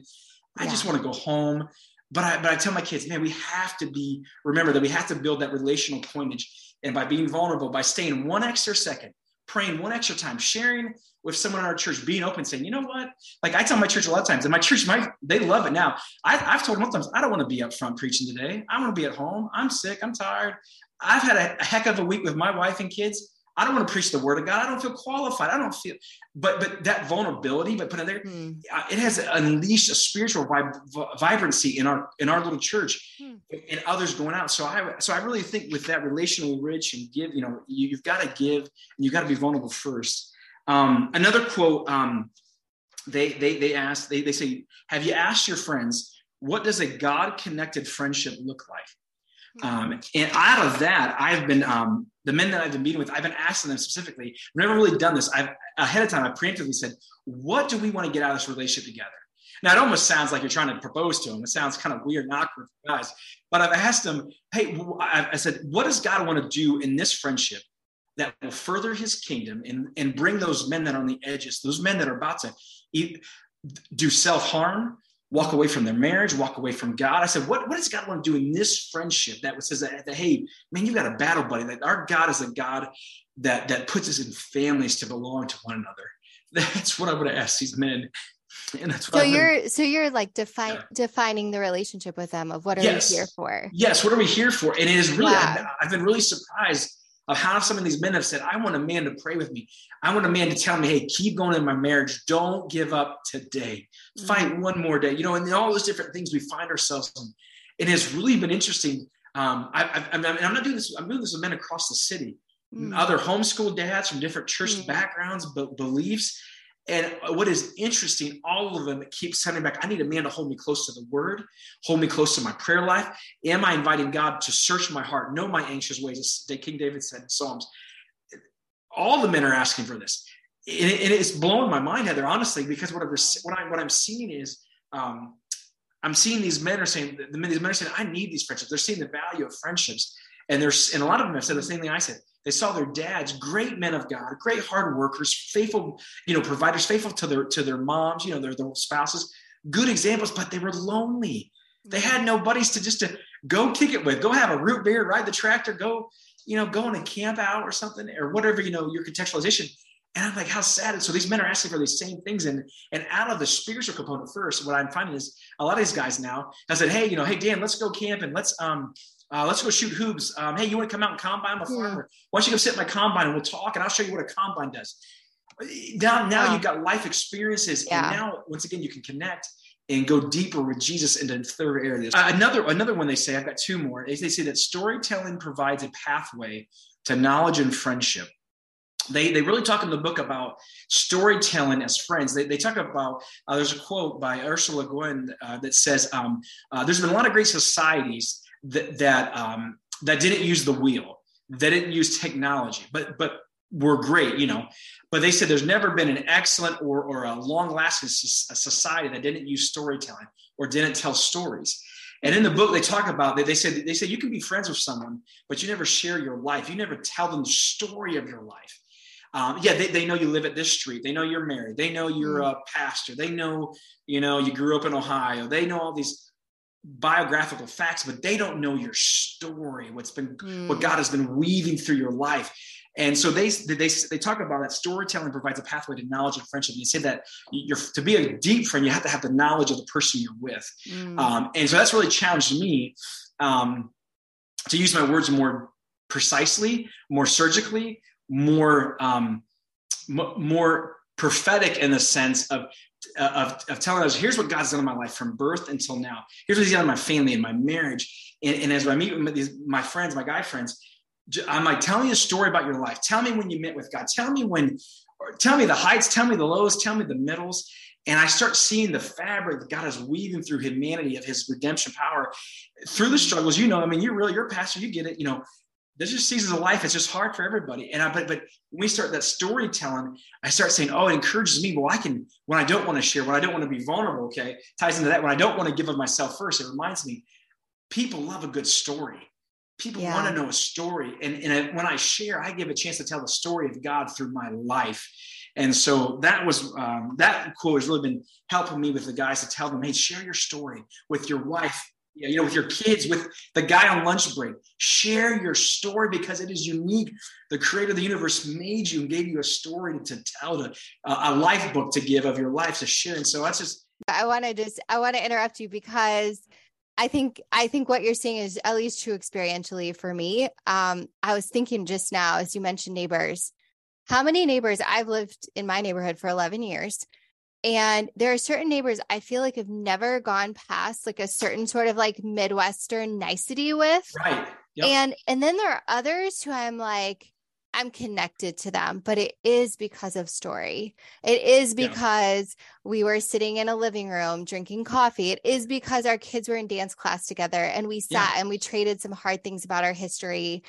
I yeah. just want to go home. But I, but I tell my kids, man, we have to be, remember that we have to build that relational coinage and by being vulnerable, by staying one extra second, praying one extra time, sharing with someone in our church, being open, saying, you know what? Like I tell my church a lot of times, and my church, my they love it now. I, have told them times, I don't want to be up front preaching today. I want to be at home. I'm sick. I'm tired. I've had a, a heck of a week with my wife and kids. I don't want to preach the word of God. I don't feel qualified. I don't feel, but but that vulnerability, but put it there, mm. it has unleashed a spiritual vib- vibrancy in our in our little church, mm. and others going out. So I so I really think with that relationally rich and give, you know, you, have got to give and you've got to be vulnerable first. Um, another quote, um, they they they ask, they they say, have you asked your friends what does a God connected friendship look like? Um, and out of that, I've been um, the men that I've been meeting with. I've been asking them specifically. I've never really done this. I've ahead of time. I preemptively said, "What do we want to get out of this relationship together?" Now it almost sounds like you're trying to propose to them. It sounds kind of weird and awkward for guys. But I've asked them, "Hey," I said, "What does God want to do in this friendship that will further His kingdom and and bring those men that are on the edges, those men that are about to eat, do self harm, walk away from their marriage, walk away from God. I said, what, what does God want to do in this friendship that says that, that, hey, man, you've got a battle buddy. That our God is a God that that puts us in families to belong to one another. That's what I would ask these men. And that's what so you're so you're like defi- yeah. defining the relationship with them of what are yes. we here for? Yes, what are we here for? And it is really I've, I've been really surprised of how some of these men have said, I want a man to pray with me. I want a man to tell me, hey, keep going in my marriage. Don't give up today. Fight mm-hmm. one more day. You know, and all those different things we find ourselves in. It has really been interesting. Um, I, am not doing this, I'm doing this with men across the city, mm. other homeschool dads from different church mm. backgrounds, but beliefs. And what is interesting, all of them keep sending back, I need a man to hold me close to the word, hold me close to my prayer life. Am I inviting God to search my heart, know my anxious ways, as King David said in Psalms? All the men are asking for this. And it's blowing my mind, Heather, honestly, because what, what, I, what I'm seeing is um, I'm seeing these men are saying, the men, these men are saying, I need these friendships. They're seeing the value of friendships. And there's, and a lot of them have said the same thing I said. They saw their dads, great men of God, great hard workers, faithful, you know, providers, faithful to their to their moms, you know, their, their spouses, good examples, but they were lonely. They had no buddies to just to go kick it with, go have a root beer, ride the tractor, go, you know, go on a camp out or something, or whatever, you know, your contextualization. And I'm like, how sad. And so these men are asking for these same things. And, and out of the spiritual component first, what I'm finding is a lot of these guys now I said, Hey, you know, hey Dan, let's go camp and let's um uh, let's go shoot hoops. Um, hey, you want to come out and combine? I'm a farmer. Why don't you go sit in my combine and we'll talk and I'll show you what a combine does. Now, now wow. you've got life experiences, yeah. and now once again you can connect and go deeper with Jesus into third areas. Uh, another another one they say I've got two more. Is they say that storytelling provides a pathway to knowledge and friendship. They, they really talk in the book about storytelling as friends. They, they talk about, uh, there's a quote by Ursula Guin uh, that says, um, uh, There's been a lot of great societies that that um, that didn't use the wheel, that didn't use technology, but but were great, you know. But they said there's never been an excellent or or a long lasting society that didn't use storytelling or didn't tell stories. And in the book, they talk about that. They said they say you can be friends with someone, but you never share your life. You never tell them the story of your life. Um, yeah, they, they know you live at this street. They know you're married. They know you're mm. a pastor. They know, you know, you grew up in Ohio. They know all these biographical facts, but they don't know your story, what's been mm. what God has been weaving through your life. And so they, they they talk about that storytelling provides a pathway to knowledge and friendship. And you say that you're to be a deep friend, you have to have the knowledge of the person you're with. Mm. Um, and so that's really challenged me um, to use my words more precisely, more surgically, more um, m- more prophetic in the sense of Uh, of, of telling us, here's what God's done in my life from birth until now. Here's what He's done in my family and my marriage. And, and as I meet with these, my friends, my guy friends, I'm like, tell me a story about your life. Tell me when you met with God. Tell me when, tell me the heights, tell me the lows, tell me the middles. And I start seeing the fabric that God is weaving through humanity of his redemption power through the struggles. You know, I mean, you're really, you're pastor, you get it. You know, there's just seasons of life. It's just hard for everybody. And I, but, but when we start that storytelling, I start saying, oh, it encourages me. Well, I can, when I don't want to share, when I don't want to be vulnerable, okay, ties into that. When I don't want to give of myself first, it reminds me, people love a good story. People yeah. want to know a story. And, and when I share, I give a chance to tell the story of God through my life. And so that was um, that quote has really been helping me with the guys to tell them, hey, share your story with your wife, you know, with your kids, with the guy on lunch break. Share your story because it is unique. The creator of the universe made you and gave you a story to tell, to, uh, a life book to give of your life to share. And so that's just. I want to just, I want to interrupt you because I think, I think what you're saying is at least true experientially for me. Um, I was thinking just now, as you mentioned neighbors, how many neighbors I've lived in my neighborhood for 11 years and there are certain neighbors I feel like have never gone past like a certain sort of like Midwestern nicety with. Right. Yep. And and then there are others who I'm like, I'm connected to them, but it is because of story. It is because yeah. we were sitting in a living room drinking coffee. It is because our kids were in dance class together and we sat yeah. and we traded some hard things about our history.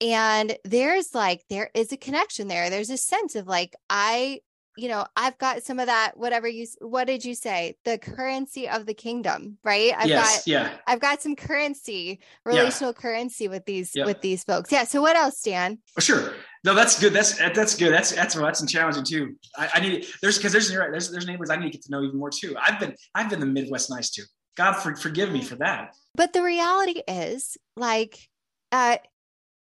And there's like, there is a connection there. There's a sense of like, I you know, I've got some of that, whatever you, what did you say? The currency of the kingdom, right? I've yes, got, yeah. I've got some currency, relational yeah. currency with these, with these folks. Yeah. So what else, Dan? Oh, sure. No, that's good. That's, that's good. That's, that's, that's challenging too. I, I need, there's, cause there's, you're right, there's, there's neighbors I need to get to know even more too. I've been, I've been the Midwest nice too. God for, forgive me for that. But the reality is like, uh,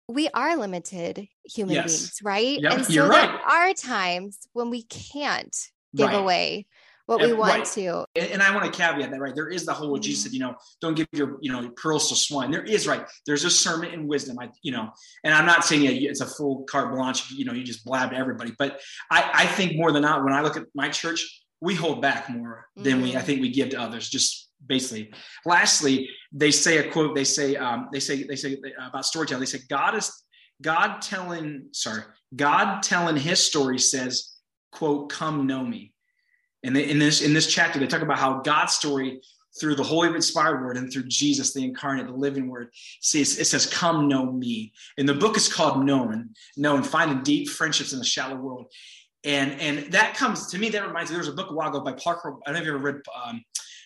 we are limited human yes. beings, right? Yep, and so there are times when we can't give right. away what we want right. to. And, and, I want to caveat that, right? There is the whole what mm-hmm. Jesus said, you know, don't give your, you know, pearls to swine. There is right. There's a sermon in wisdom. I, you know, and I'm not saying yeah, it's a full carte blanche, you know, you just blab to everybody. But I, I think more than not, when I look at my church, we hold back more mm-hmm. than we I mm-hmm. think we give to others. Just basically. Lastly, they say a quote. They say um, they say they say about storytelling. They say God is God telling sorry God telling His story says, "quote Come know me." And in this in this chapter, they talk about how God's story through the holy inspired word and through Jesus, the incarnate, the living word, says it says, "Come know me." And the book is called "Known." Known, finding deep friendships in a shallow world. And and that comes to me. That reminds me. There was a book a while ago by Parker. I don't know if you ever read um,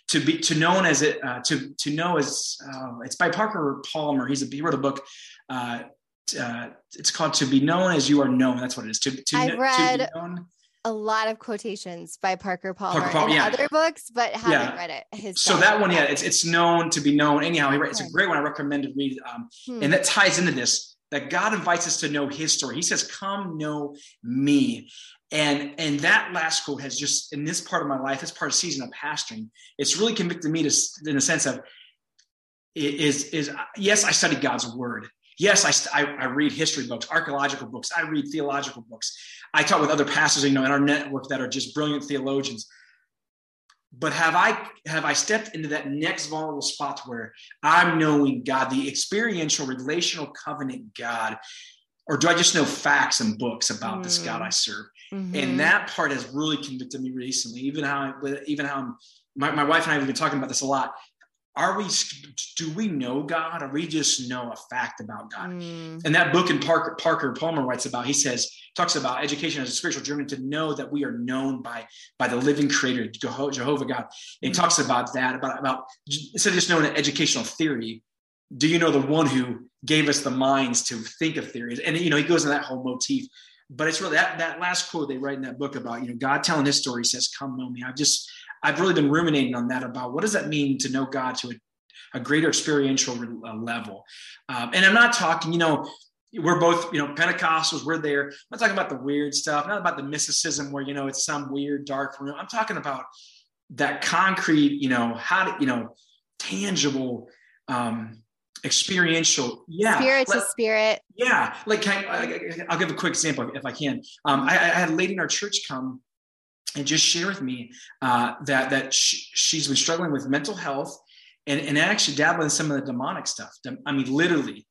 to be to known as it uh, to to know as uh, it's by Parker Palmer. He's a he wrote a book. Uh, uh, it's called to be known as you are known. That's what it is. To to, I've read to a lot of quotations by Parker Palmer, Parker Palmer in yeah. other books, but haven't yeah. read it. His so that one, yeah, it's it's known to be known. Anyhow, he it's a great one. I recommend to read, um, hmm. and that ties into this. That God invites us to know His story. He says, "Come know me." And and that last quote has just in this part of my life, this part of season of pastoring, it's really convicted me to in the sense of is is yes, I study God's word. Yes, I, I, I read history books, archaeological books. I read theological books. I talk with other pastors, you know, in our network that are just brilliant theologians. But have I have I stepped into that next vulnerable spot where I'm knowing God, the experiential, relational covenant God, or do I just know facts and books about mm. this God I serve? Mm-hmm. And that part has really convicted me recently. Even how, even how I'm, my, my wife and I have been talking about this a lot. Are we, do we know God or we just know a fact about God? Mm. And that book in Parker, Parker Palmer writes about, he says, talks about education as a spiritual journey to know that we are known by, by the living creator, Jehovah God. And he talks about that, about, about instead of just knowing an educational theory, do you know the one who gave us the minds to think of theories? And, you know, he goes in that whole motif but it's really that that last quote they write in that book about you know God telling His story says, "Come know me." I've just I've really been ruminating on that about what does that mean to know God to a, a greater experiential uh, level. Um, and I'm not talking, you know, we're both, you know, Pentecostals, we're there. I'm not talking about the weird stuff, not about the mysticism where, you know, it's some weird dark room. I'm talking about that concrete, you know, how to, you know, tangible, um, experiential yeah spirit to spirit yeah like I, will give a quick example if i can um, I, I, had a lady in our church come and just share with me uh, that that she, she's been struggling with mental health and, and actually dabbling in some of the demonic stuff. I mean literally.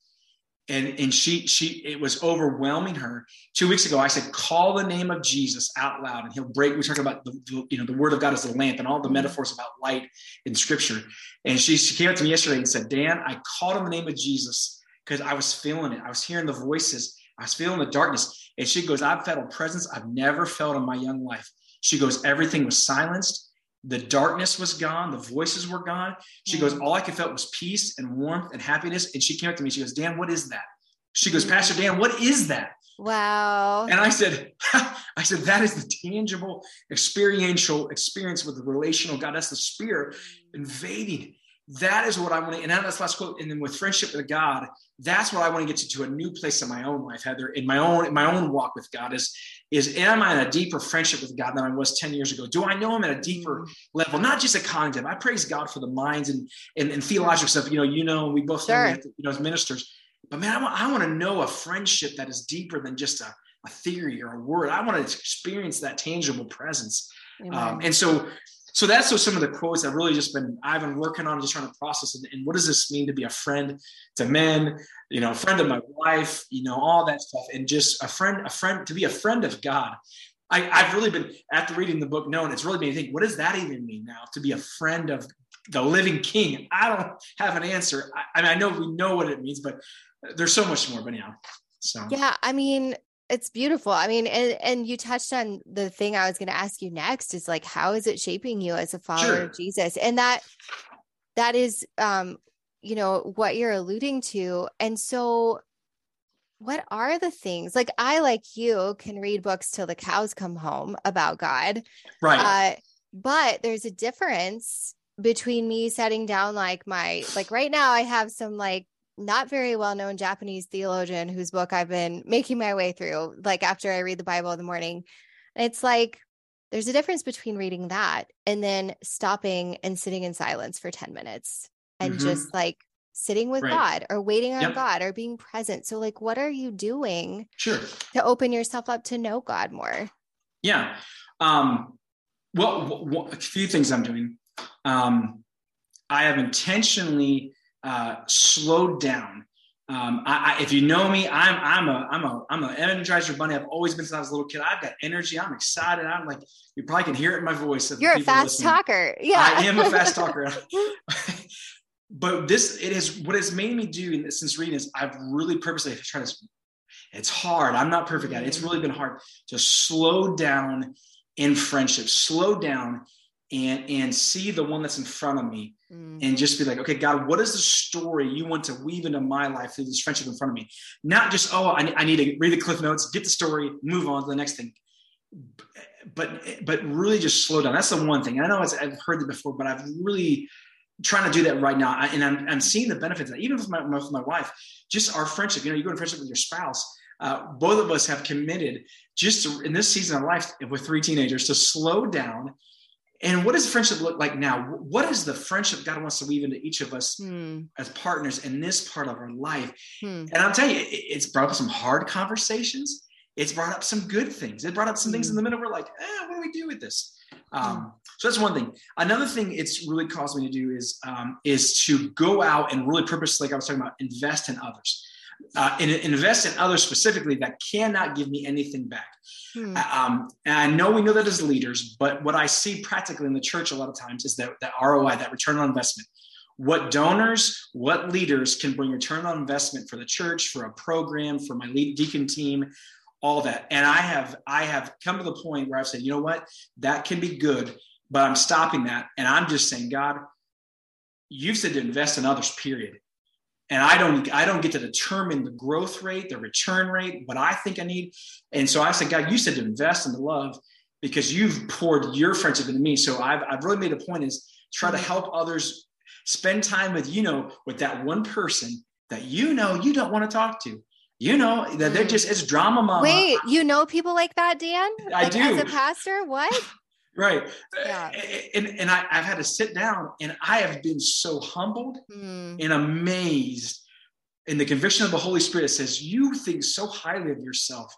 And and she she it was overwhelming her. Two weeks ago i said call the name of jesus out loud and he'll break we talk about the, you know the word of god is the lamp and all the metaphors about light in scripture. And she, she came up to me yesterday and said dan i called on the name of jesus because i was feeling it. I was hearing the voices. I was feeling the darkness. And she goes i've felt a presence i've never felt in my young life she goes everything was silenced. The darkness was gone. The voices were gone. She goes all i could felt was peace and warmth and happiness. And she came up to me. She goes dan what is that? She goes pastor dan what is that? Wow. And i said i said that is the tangible experiential experience with the relational god. That's the spirit mm. invading. That is what I want to, and that's last quote. And then with friendship with God, that's what I want to get to, to a new place in my own life, Heather, in my own, in my own walk with God is, is am I in a deeper friendship with God than I was 10 years ago? Do I know him at a deeper mm-hmm. level, not just a cognitive? I praise God for the minds and, and, and theological stuff. You know, you know, we both sure. know, you know, as ministers, but man, I want, I want to know a friendship that is deeper than just a, a theory or a word. I want to experience that tangible presence. Um, and so so that's so some of the quotes I've really just been I've been working on just trying to process it. And what does this mean to be a friend to men, you know, a friend of my wife, you know, all that stuff, and just a friend, a friend to be a friend of God. I, have really been after reading the book known, it's really me think, what does that even mean now to be a friend of the living king? I don't have an answer. I, I mean, I know we know what it means, but there's so much more, but yeah. So yeah, I mean, it's beautiful. I mean, and and you touched on the thing I was going to ask you next is like how is it shaping you as a follower sure. of Jesus? And that that is um you know what you're alluding to. And so what are the things like I like you can read books till the cows come home about God. Right. Uh, but there's a difference between me setting down like my like right now I have some like not very well known Japanese theologian whose book I've been making my way through, like after I read the Bible in the morning. it's like there's a difference between reading that and then stopping and sitting in silence for 10 minutes and mm-hmm. just like sitting with right. God or waiting on yep. God or being present. So, like, what are you doing sure. to open yourself up to know God more? Yeah. Um, well, a few things I'm doing. Um, I have intentionally uh, slowed down. Um, I, I, if you know me, I'm I'm a I'm a I'm an energizer bunny. I've always been since I was a little kid. I've got energy. I'm excited. I'm like you probably can hear it in my voice. You're a fast listening. talker. Yeah, I am a fast talker. but this it is what it's made me do since reading is I've really purposely tried to. It's hard. I'm not perfect at it. It's really been hard to slow down in friendship, slow down and and see the one that's in front of me mm. and just be like okay god what is the story you want to weave into my life through this friendship in front of me? Not just oh i, I need to read the cliff notes get the story move on to the next thing. But but really just slow down. That's the one thing. I know i've heard it before but i've really trying to do that right now. And i'm, I'm seeing the benefits of that. Even with my, with my wife just our friendship you know you go in friendship with your spouse uh, both of us have committed just to, in this season of life with three teenagers to slow down and what does friendship look like now? What is the friendship God wants to weave into each of us hmm. as partners in this part of our life? Hmm. And I'm telling you, it's brought up some hard conversations. It's brought up some good things. It brought up some things in the hmm. middle. We're like, eh, what do we do with this? Um, so that's one thing. Another thing it's really caused me to do is um, is to go out and really purposely, like I was talking about, invest in others uh, and invest in others specifically that cannot give me anything back. Hmm. Uh, um, and I know we know that as leaders, but what I see practically in the church a lot of times is that, that ROI, that return on investment. What donors, what leaders can bring return on investment for the church, for a program, for my lead deacon team, all that. And I have I have come to the point where I've said, you know what, that can be good, but I'm stopping that, and I'm just saying, God, you've said to invest in others. Period and I don't I don't get to determine the growth rate, the return rate, what I think I need. And so I said, God, you said to invest in the love because you've poured your friendship into me. So I've I've really made a point is try to help others spend time with you know with that one person that you know you don't want to talk to. You know that they're mm. just it's drama mama. Wait, you know people like that, Dan? I like do. As a pastor, what? right yeah. and, and I, have had to sit down and i have been so humbled mm. and amazed in the conviction of the holy spirit says you think so highly of yourself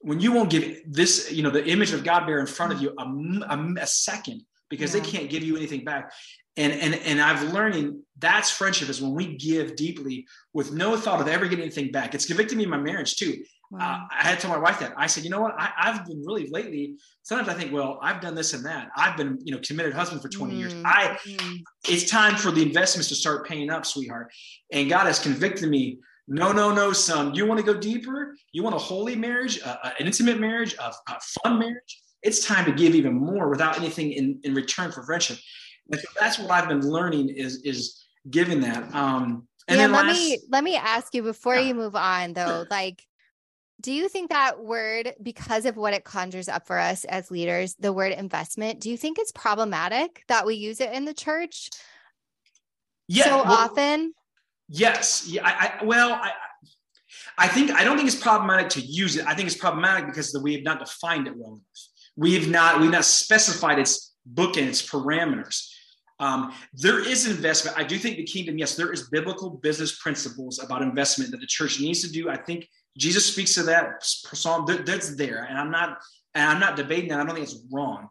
when you won't give this you know the image of god bear in front of you a, a, a second because yeah. they can't give you anything back and and and i've learning that's friendship is when we give deeply with no thought of ever getting anything back it's convicted me in my marriage too wow. Uh, I had to tell my wife that I said, you know what, I, have been really lately. Sometimes I think, well, I've done this and that. I've been, you know, committed husband for 20 mm years. I, mm it's time for the investments to start paying up, sweetheart. And God has convicted me. No, no, no, son. You want to go deeper? You want a holy marriage, uh, an intimate marriage, a, a, fun marriage? It's time to give even more without anything in, in return for friendship. And so that's what I've been learning is is giving that. Um, and yeah, let last, me let me ask you before yeah. you move on though, like do you think that word, because of what it conjures up for us as leaders, the word investment, do you think it's problematic that we use it in the church? yeah, so well, often? Yes. Yeah. I, I well, I, I think I don't think it's problematic to use it. I think it's problematic because we have not defined it well enough. We have not we've not specified its book and its parameters. Um, there is investment. I do think the kingdom, yes, there is biblical business principles about investment that the church needs to do. I think Jesus speaks to that psalm. That's there, and I'm not and I'm not debating that. I don't think it's wrong,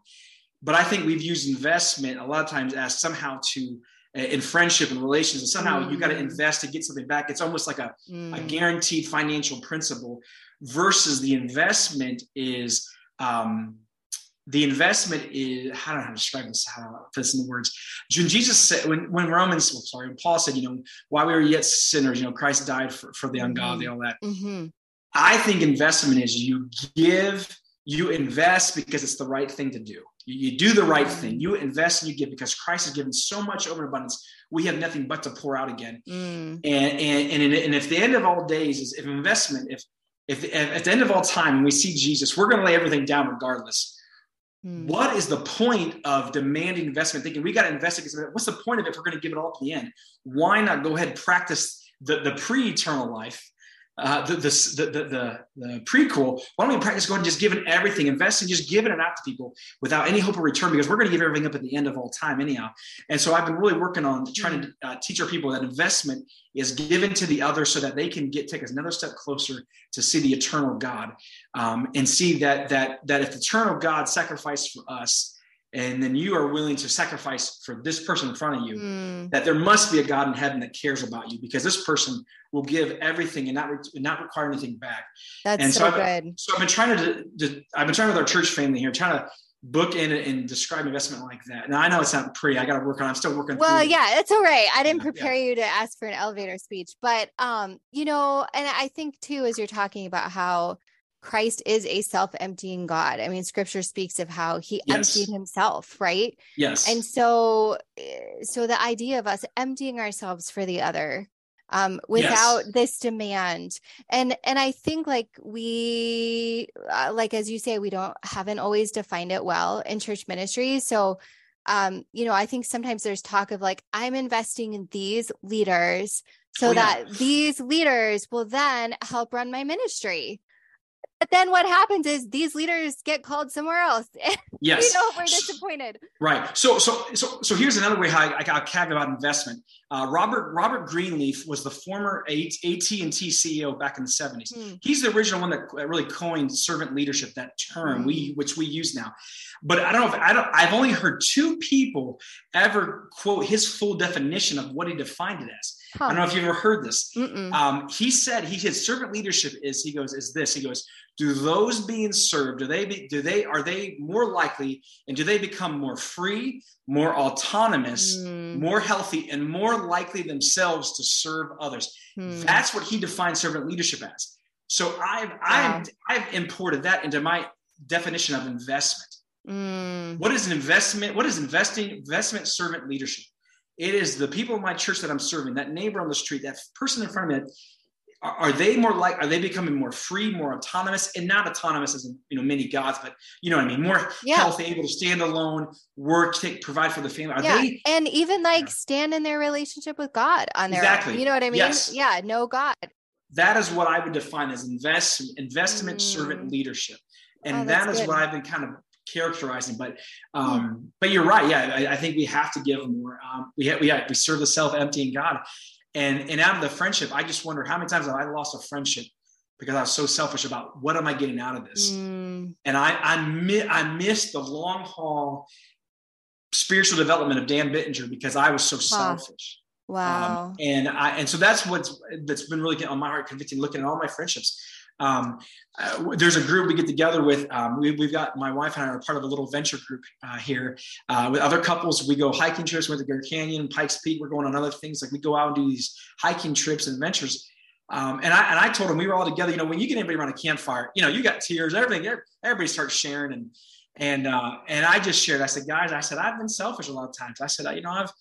but I think we've used investment a lot of times as somehow to in friendship and relations and somehow mm. you got to invest to get something back it's almost like a, mm. a guaranteed financial principle versus the investment is um, the investment is how I describe this? How to put this in the words? When Jesus said, when when Romans, well, sorry, when Paul said, you know, while we were yet sinners, you know, Christ died for, for the mm-hmm. ungodly, all that. Mm-hmm. I think investment is you give, you invest because it's the right thing to do. You, you do the right thing. You invest and you give because Christ has given so much overabundance. We have nothing but to pour out again. Mm. And, and, and, and if the end of all days is if investment, if, if, if at the end of all time, we see Jesus, we're going to lay everything down regardless. Mm. What is the point of demanding investment? Thinking we got to invest it. What's the point of it if we're going to give it all at the end? Why not go ahead and practice the, the pre eternal life uh, the, the, the, the, prequel, why don't we practice going and just giving everything, investing, just giving it out to people without any hope of return because we're going to give everything up at the end of all time anyhow. And so I've been really working on trying to uh, teach our people that investment is given to the other so that they can get take us another step closer to see the eternal God um, and see that that that if the eternal God sacrificed for us and then you are willing to sacrifice for this person in front of you mm. that there must be a god in heaven that cares about you because this person will give everything and not re- not require anything back. That's and so, so I've, good. so i've been trying to, to, i've been trying with our church family here trying to book in and describe investment like that. Now i know it's not pretty. I got to work on i'm still working well yeah it's all right. I didn't prepare yeah. you to ask for an elevator speech but um you know and i think too as you're talking about how Christ is a self emptying God. I mean, scripture speaks of how he yes. emptied himself, right? Yes. And so, eh, so the idea of us emptying ourselves for the other um, without yes. this demand and and i think like we uh, like as you say we don't haven't always defined it well in church ministry so um you know i think sometimes there's talk of like i'm investing in these leaders so oh, that these leaders will then help run my ministry but then what happens is these leaders get called somewhere else. Yes. you know, we're disappointed. Right. So, so, so, so here's another way how I, I got caveat about investment. Uh, Robert Robert Greenleaf was the former AT and T CEO back in the 70s. Hmm. He's the original one that really coined servant leadership, that term hmm. we which we use now. But I don't know if I don't. I've only heard two people ever quote his full definition of what he defined it as. Huh. I don't know if you've ever heard this. Um, he said he his servant leadership is he goes is this he goes do those being served do they be, do they are they more likely and do they become more free more autonomous mm. more healthy and more likely themselves to serve others mm. that's what he defines servant leadership as so i've wow. i've i've imported that into my definition of investment mm. what is an investment what is investing investment servant leadership it is the people in my church that i'm serving that neighbor on the street that person in front of me are, they more like are they becoming more free more autonomous and not autonomous as you know many gods but you know what i mean more yeah. healthy able to stand alone work take provide for the family are yeah. they and even like stand in their relationship with god on their exactly. own you know what i mean yes. yeah no god that is what i would define as invest investment mm. servant leadership and oh, that is good. what i've been kind of characterizing but um yeah. but you're right yeah I, I, think we have to give more um we have, we have, we serve the self-emptying god and and out of the friendship, I just wonder how many times have I lost a friendship because I was so selfish about what am I getting out of this? Mm. And I I, mi- I missed the long haul spiritual development of Dan Bittinger because I was so wow. selfish. Wow. Um, and I and so that's what's that's been really getting on my heart convicting looking at all my friendships. Um, uh, there's a group we get together with. Um, we, have got my wife and I are part of a little venture group uh, here uh, with other couples. We go hiking trips. We went to Grand Canyon, Pikes Peak. We're going on other things like we go out and do these hiking trips and adventures. Um, and I and I told them we were all together. You know, when you get anybody around a campfire, you know, you got tears, everything. Everybody starts sharing, and and uh, and I just shared. I said, guys, I said I've been selfish a lot of times. I said, you know, I've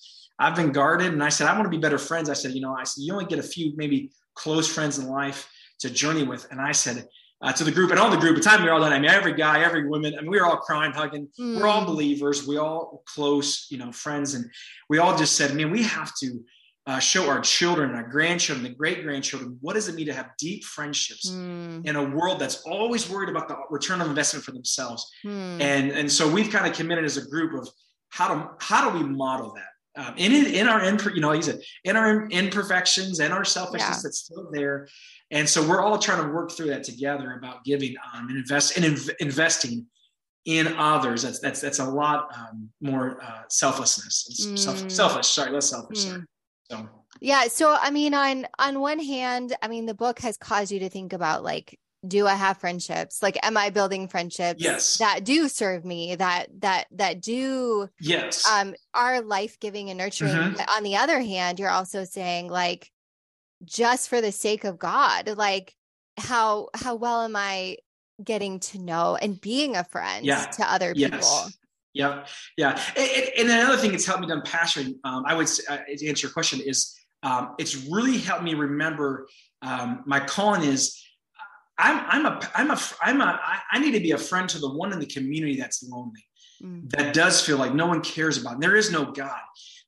I've been guarded, and I said I want to be better friends. I said, you know, I said you only get a few maybe close friends in life to journey with. And I said uh, to the group and all the group, by the time we were all done, I mean, every guy, every woman, I mean, we were all crying, hugging. Mm. We're all hmm. believers. We all close, you know, friends. And we all just said, man, we have to, uh, show our children, our grandchildren, the great grandchildren, what does it mean to have deep friendships mm. in a world that's always worried about the return of investment for themselves? Mm. And and so we've kind of committed as a group of how to how do we model that um, in in our imper you know he said in our imperfections and our selfishness yeah. that's still there, and so we're all trying to work through that together about giving um, and invest and inv- investing in others. That's that's that's a lot um, more uh, selflessness. Mm. Self, selfish. Sorry, less selfish. Mm. Sorry. So yeah. So I mean, on on one hand, I mean, the book has caused you to think about like, do I have friendships? Like, am I building friendships yes. that do serve me? That that that do yes um are life giving and nurturing. Mm-hmm. On the other hand, you're also saying like, just for the sake of God, like how how well am I getting to know and being a friend yeah. to other yes. people? Yep. Yeah. And, and, another thing it's helped me done passion, um, I would uh, to answer your question is um, it's really helped me remember um, my calling is I'm, I'm a, I'm a, I'm a, I need to be a friend to the one in the community that's lonely, mm. that does feel like no one cares about. And there is no God.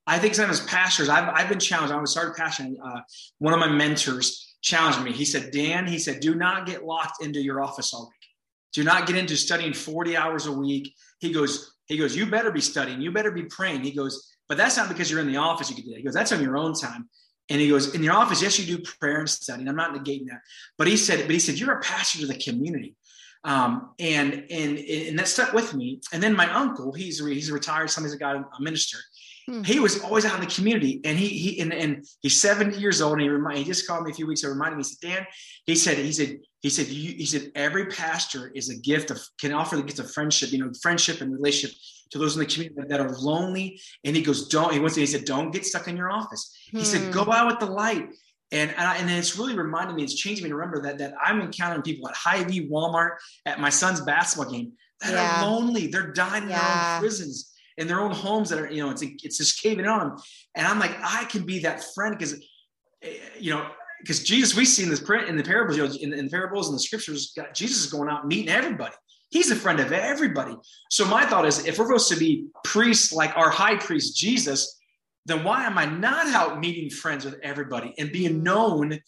I think sometimes pastors, I've, I've been challenged. I was started passion. Uh, one of my mentors challenged me. He said, Dan, he said, do not get locked into your office all week. Do not get into studying 40 hours a week. He goes, he goes, You better be studying. You better be praying. He goes, But that's not because you're in the office. You can do that. He goes, That's on your own time. And he goes, In your office, yes, you do prayer and studying. I'm not negating that. But he said, But he said, You're a pastor to the community. Um, and and and that stuck with me. And then my uncle, he's he's retired, somebody's a guy, a minister. Hmm. He was always out in the community, and he he and, and he's 70 years old, and he remind, he just called me a few weeks ago, reminded me. He said, Dan, he said he said he said he said every pastor is a gift of can offer the gift of friendship, you know, friendship and relationship to those in the community that are lonely. And he goes, don't. He to, he said, don't get stuck in your office. Hmm. He said, go hmm. out with the light. And, and, I, and it's really reminded me, it's changed me to remember that that I'm encountering people at Hy-Vee, Walmart, at my son's basketball game that yeah. are lonely. They're dying in yeah. their own prisons in their own homes that are, you know, it's it's just caving on. And I'm like, I can be that friend because, you know, because Jesus, we see in this print in the parables, you know, in, in the parables and the scriptures, God, Jesus is going out meeting everybody. He's a friend of everybody. So my thought is, if we're supposed to be priests like our high priest Jesus, then why am I not out meeting friends with everybody and being known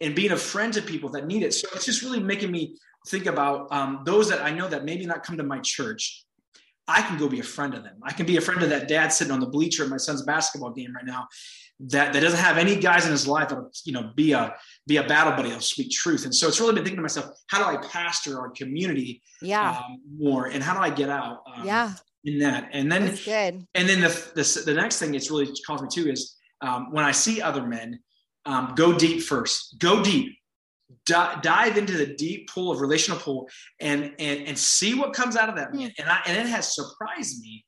and being a friend to people that need it? So it's just really making me think about um, those that I know that maybe not come to my church, I can go be a friend of them. I can be a friend of that dad sitting on the bleacher at my son's basketball game right now that, that doesn't have any guys in his life that'll, you know, be a be a battle buddy, that'll speak truth. And so it's really been thinking to myself, how do I pastor our community yeah. Um, more and how do I get out um, yeah. in that? And then That's good. And then the, the, the next thing it's really caused me to is um, when I see other men, um, go deep first, go deep dive into the deep pool of relational pool and and and see what comes out of that man. And I and it has surprised me.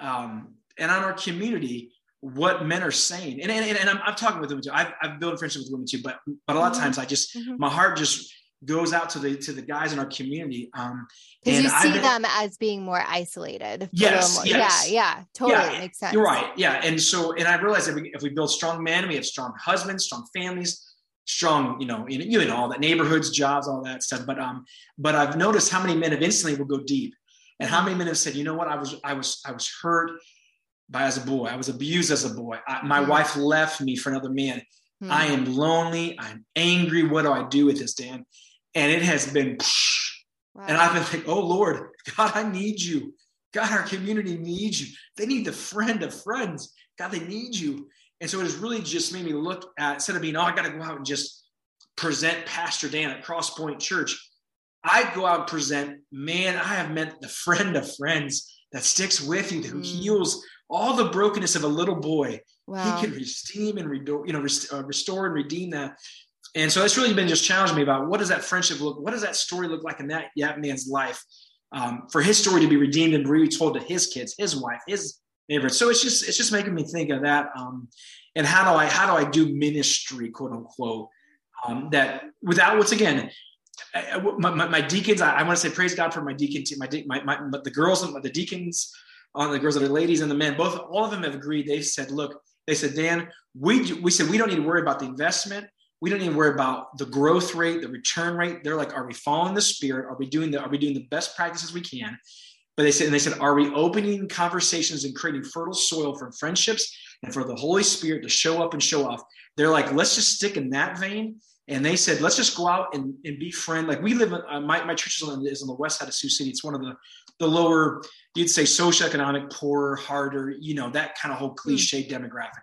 Um, and on our community, what men are saying. And and, and I'm, I'm talking with women too. I've, I've built friendship with women too, but but a lot of mm-hmm. times I just mm-hmm. my heart just goes out to the to the guys in our community. Um, because you see been, them as being more isolated. Yes, yes, yeah, yeah, totally yeah, makes sense. You're right. Yeah, and so and I realize that we, if we build strong men, we have strong husbands, strong families strong, you know, in, you know, all that neighborhoods, jobs, all that stuff. But um, but I've noticed how many men have instantly will go deep, and how many men have said, you know what, I was I was I was hurt by as a boy, I was abused as a boy. I, my mm-hmm. wife left me for another man. Mm-hmm. I am lonely. I'm angry. What do I do with this, Dan? And it has been, wow. and I've been like, oh Lord, God, I need you. God, our community needs you. They need the friend of friends. God, they need you. And so it has really just made me look at instead of being, oh, I got to go out and just present Pastor Dan at Crosspointe Church. I go out and present, man, I have met the friend of friends that sticks with you, who mm. heals all the brokenness of a little boy. Wow. He can redeem and restore, you know, rest, uh, restore and redeem that. And so it's really been just challenging me about what does that friendship look, what does that story look like in that young man's life um, for his story to be redeemed and retold to his kids, his wife, his neighborhood. So it's just it's just making me think of that. Um, and how do I how do I do ministry, quote unquote, um, that without once again. my, my, my, deacons, I, I, want to say praise God for my deacon team, my, my, my, the girls, and the deacons, on the girls that are ladies and the men, both, all of them have agreed. They've said, look, they said, Dan, we, we said, we don't need to worry about the investment. We don't need to worry about the growth rate, the return rate. They're like, are we following the spirit? Are we doing the, are we doing the best practices we can? But they said, and they said, are we opening conversations and creating fertile soil for friendships and for the Holy Spirit to show up and show off. They're like, let's just stick in that vein. And they said, let's just go out and, and be friend. Like we live in uh, my, my church is on, is on the west side of Sioux City. It's one of the, the lower, you'd say socioeconomic, poorer, harder, you know, that kind of whole hmm. cliche mm. demographic.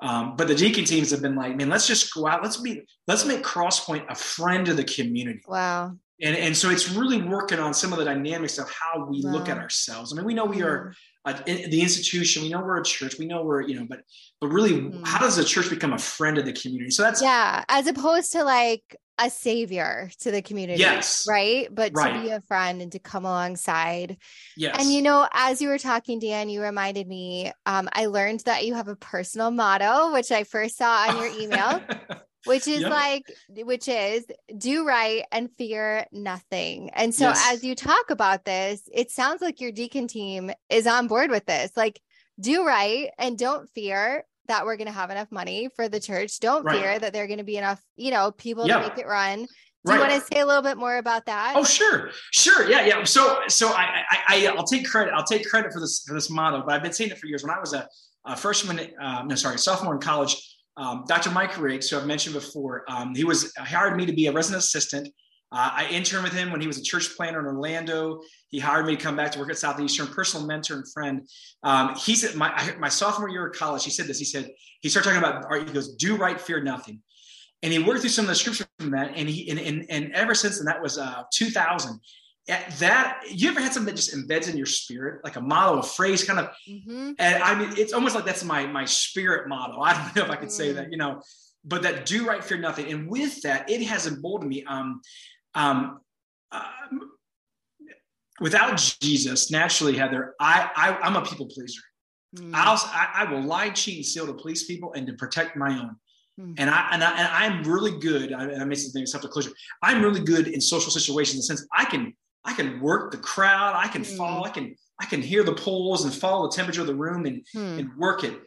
Um, but the deacon teams have been like, man, let's just go out. Let's be, let's make Crosspointe a friend of the community. Wow. And, and so it's really working on some of the dynamics of how we wow. look at ourselves. I mean, we know we are uh, in the institution, we know we're a church, we know we're, you know, but, but really, mm. how does the church become a friend of the community? So that's, yeah, as opposed to like a savior to the community. Yes. Right. But right. to be a friend and to come alongside. Yes. And you know, as you were talking, Dan, you reminded me, um, I learned that you have a personal motto, which I first saw on your email. which is yep. like which is do right and fear nothing and so yes. as you talk about this it sounds like your deacon team is on board with this like do right and don't fear that we're going to have enough money for the church. Don't right. fear that there are going to be enough, you know, people yeah. to make it run. Do right. you want to say a little bit more about that? Oh, sure, sure, yeah, yeah. So, so I, I, I will take credit. I'll take credit for this for this motto, but I've been saying it for years. When I was a, a freshman, uh, no, sorry, sophomore in college, um, Dr. Mike Riggs, who I've mentioned before, um, he was hired me to be a resident assistant uh, I interned with him when he was a church planter in Orlando. He hired me to come back to work at Southeastern, personal mentor and friend. Um, he said, my, my sophomore year of college, he said this. He said, he started talking about, he goes, do right, fear nothing. And he worked through some of the scripture from that. And he, and, and, and ever since then, that was uh, 2000. At that, you ever had something that just embeds in your spirit, like a motto, a phrase kind of, mm-hmm. and I mean, it's almost like that's my, my spirit motto. I don't know if I could mm. say that, you know, but that do right, fear nothing. And with that, it has emboldened me. Um, um, uh, without Jesus, naturally, Heather, I, I i'm a people pleaser. Mm. I'll I, I, will lie, cheat, and steal to please people and to protect my own. Mm. And I and I and I'm really good. I, I made something self disclosure. I'm really good in social situations in the sense I can I can work the crowd. I can mm. follow. I can I can hear the polls and follow the temperature of the room and mm. and work it.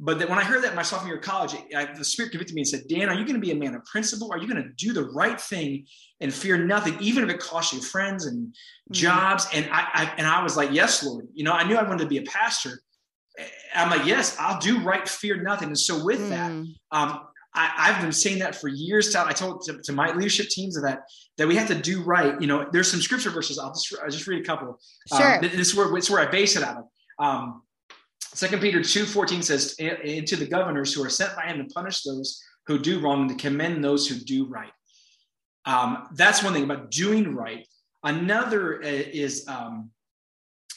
But when I heard that my sophomore year of college, I, the Spirit convicted me and said, Dan, are you going to be a man of principle? Are you going to do the right thing and fear nothing, even if it costs you friends and mm-hmm. jobs? And I, I, and I was like, yes, Lord. You know, I knew I wanted to be a pastor. I'm like, yes, I'll do right, fear nothing. And so with mm. that, um, I, have been saying that for years. I told to, to, my leadership teams that that we have to do right. You know, there's some scripture verses. I'll just I'll just read a couple. Sure. Um, this is where it's where I base it out of. Um, Second Peter 2:14 says, "Into the governors who are sent by him to punish those who do wrong and to commend those who do right." Um, that's one thing about doing right. Another uh, is um,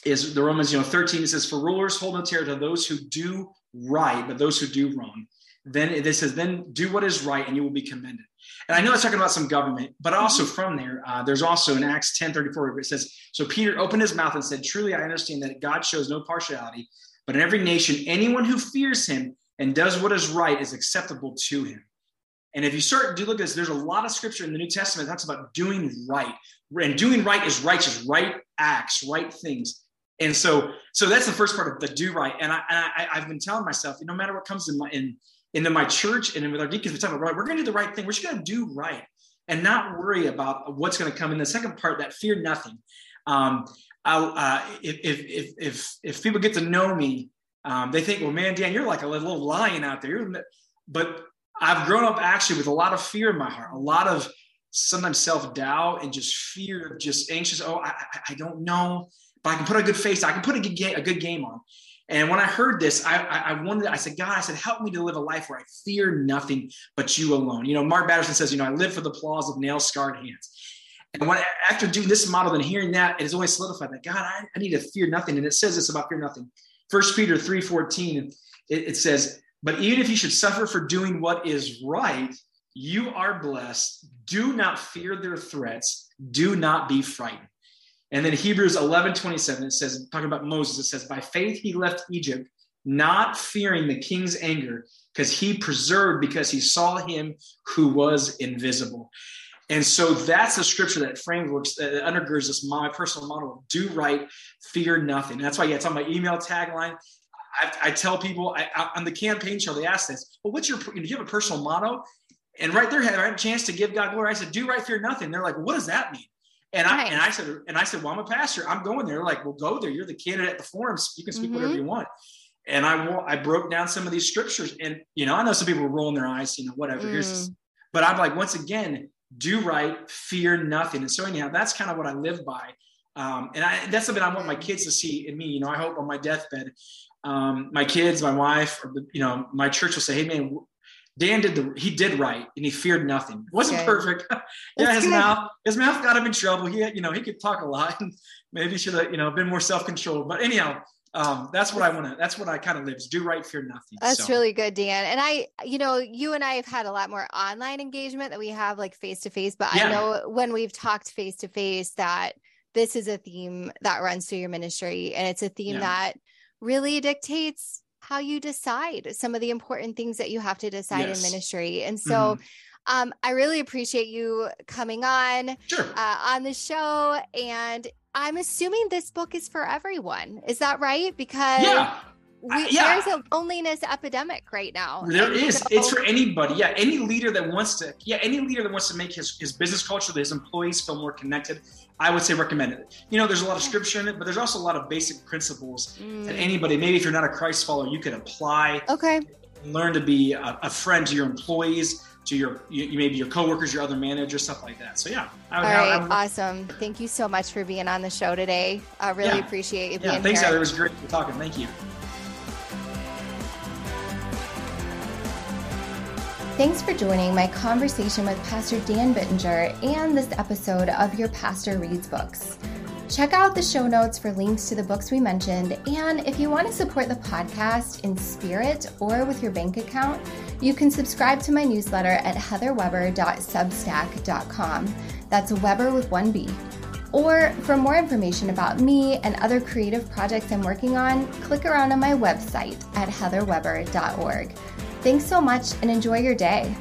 is the Romans, you know, 13. It says, "For rulers hold no terror to those who do right, but those who do wrong." Then this says, "Then do what is right, and you will be commended." And I know it's talking about some government, but also from there, uh, there's also in Acts 10:34 where it says, "So Peter opened his mouth and said, Truly, I understand that God shows no partiality." But in every nation, anyone who fears him and does what is right is acceptable to him. And if you start to look at this, there's a lot of scripture in the New Testament that talks about doing right. And doing right is righteous, right acts, right things. And so, so that's the first part of the do right. And I, and I I've been telling myself, no matter what comes in my in into my church and with our deacons, we talk about right, we're going to do the right thing. We're just going to do right and not worry about what's going to come. in the second part, that fear nothing. Um, uh, if, if, if, if people get to know me, um, they think, well, man, Dan, you're like a little lion out there. But I've grown up actually with a lot of fear in my heart, a lot of sometimes self doubt and just fear, of just anxious. Oh, I, I, don't know, but I can put a good face. I can put a good a good game on. And when I heard this, I, I, wanted, I said, God, I said, help me to live a life where I fear nothing but you alone. You know, Mark Batterson says, you know, I live for the applause of nail scarred hands. And when after doing this model and hearing that, it has only solidified that God, I, I, need to fear nothing. And it says this about fear nothing. First Peter 3:14, it, it says, But even if you should suffer for doing what is right, you are blessed. Do not fear their threats. Do not be frightened. And then Hebrews 11, 27, it says, talking about Moses, it says, By faith he left Egypt, not fearing the king's anger, because he preserved, because he saw him who was invisible. And so that's the scripture that frameworks that undergirds this my personal model do right, fear nothing. That's why yeah, it's on my email tagline. I, I tell people I, I, on the campaign show, they ask this, well, what's your, you, know, you have a personal motto? And right there, I had a chance to give God glory. I said, do right, fear nothing. They're like, what does that mean? And I, and I said, and I said, well, I'm a pastor. I'm going there. Like, well, go there. You're the candidate at the forums. You can speak mm-hmm. whatever you want. and I I broke down some of these scriptures, and you know, I know some people were rolling their eyes, you know, whatever. Mm. Here's this. But I'm like, once again, do right, fear nothing. And so anyhow, that's kind of what I live by. Um, and I, that's something I want my kids to see in me. You know, I hope on my deathbed, um, my kids, my wife, or the, you know, my church will say, "Hey, man, Dan did the he did right, and he feared nothing. It wasn't okay. perfect. yeah, his good. mouth his mouth got him in trouble. He had, you know he could talk a lot, and maybe should have you know been more self controlled. But anyhow, um, that's what I want to, that's what I kind of live is do right, fear nothing. That's so. really good, Dan. And I, you know, you and I have had a lot more online engagement that we have like face to face, but yeah. I know when we've talked face to face that this is a theme that runs through your ministry and it's a theme yeah. that really dictates how you decide some of the important things that you have to decide yes. in ministry. And so, mm-hmm. Um, I really appreciate you coming on sure. uh, on the show. And I'm assuming this book is for everyone. Is that right? Because yeah. We, yeah. there's a loneliness epidemic right now. There is. So, it's for anybody. Yeah, any leader that wants to. Yeah, any leader that wants to make his his business culture, his employees feel more connected. I would say recommend it. You know, there's a lot of scripture in it, but there's also a lot of basic principles mm. that anybody, maybe if you're not a Christ follower, you could apply. Okay. Learn to be a, a friend to your employees to your you, maybe your coworkers, your other managers, stuff like that. So yeah. I, All right, I, awesome. Thank you so much for being on the show today. I really yeah. appreciate you being yeah, thanks, here. Heather. It was great talking. Thank you. Thanks for joining my conversation with Pastor Dan Bittinger and this episode of Your Pastor Reads Books. Check out the show notes for links to the books we mentioned. And if you want to support the podcast in spirit or with your bank account, you can subscribe to my newsletter at heatherweber.substack.com. That's Weber with one B. Or for more information about me and other creative projects I'm working on, click around on my website at heatherweber.org. Thanks so much and enjoy your day.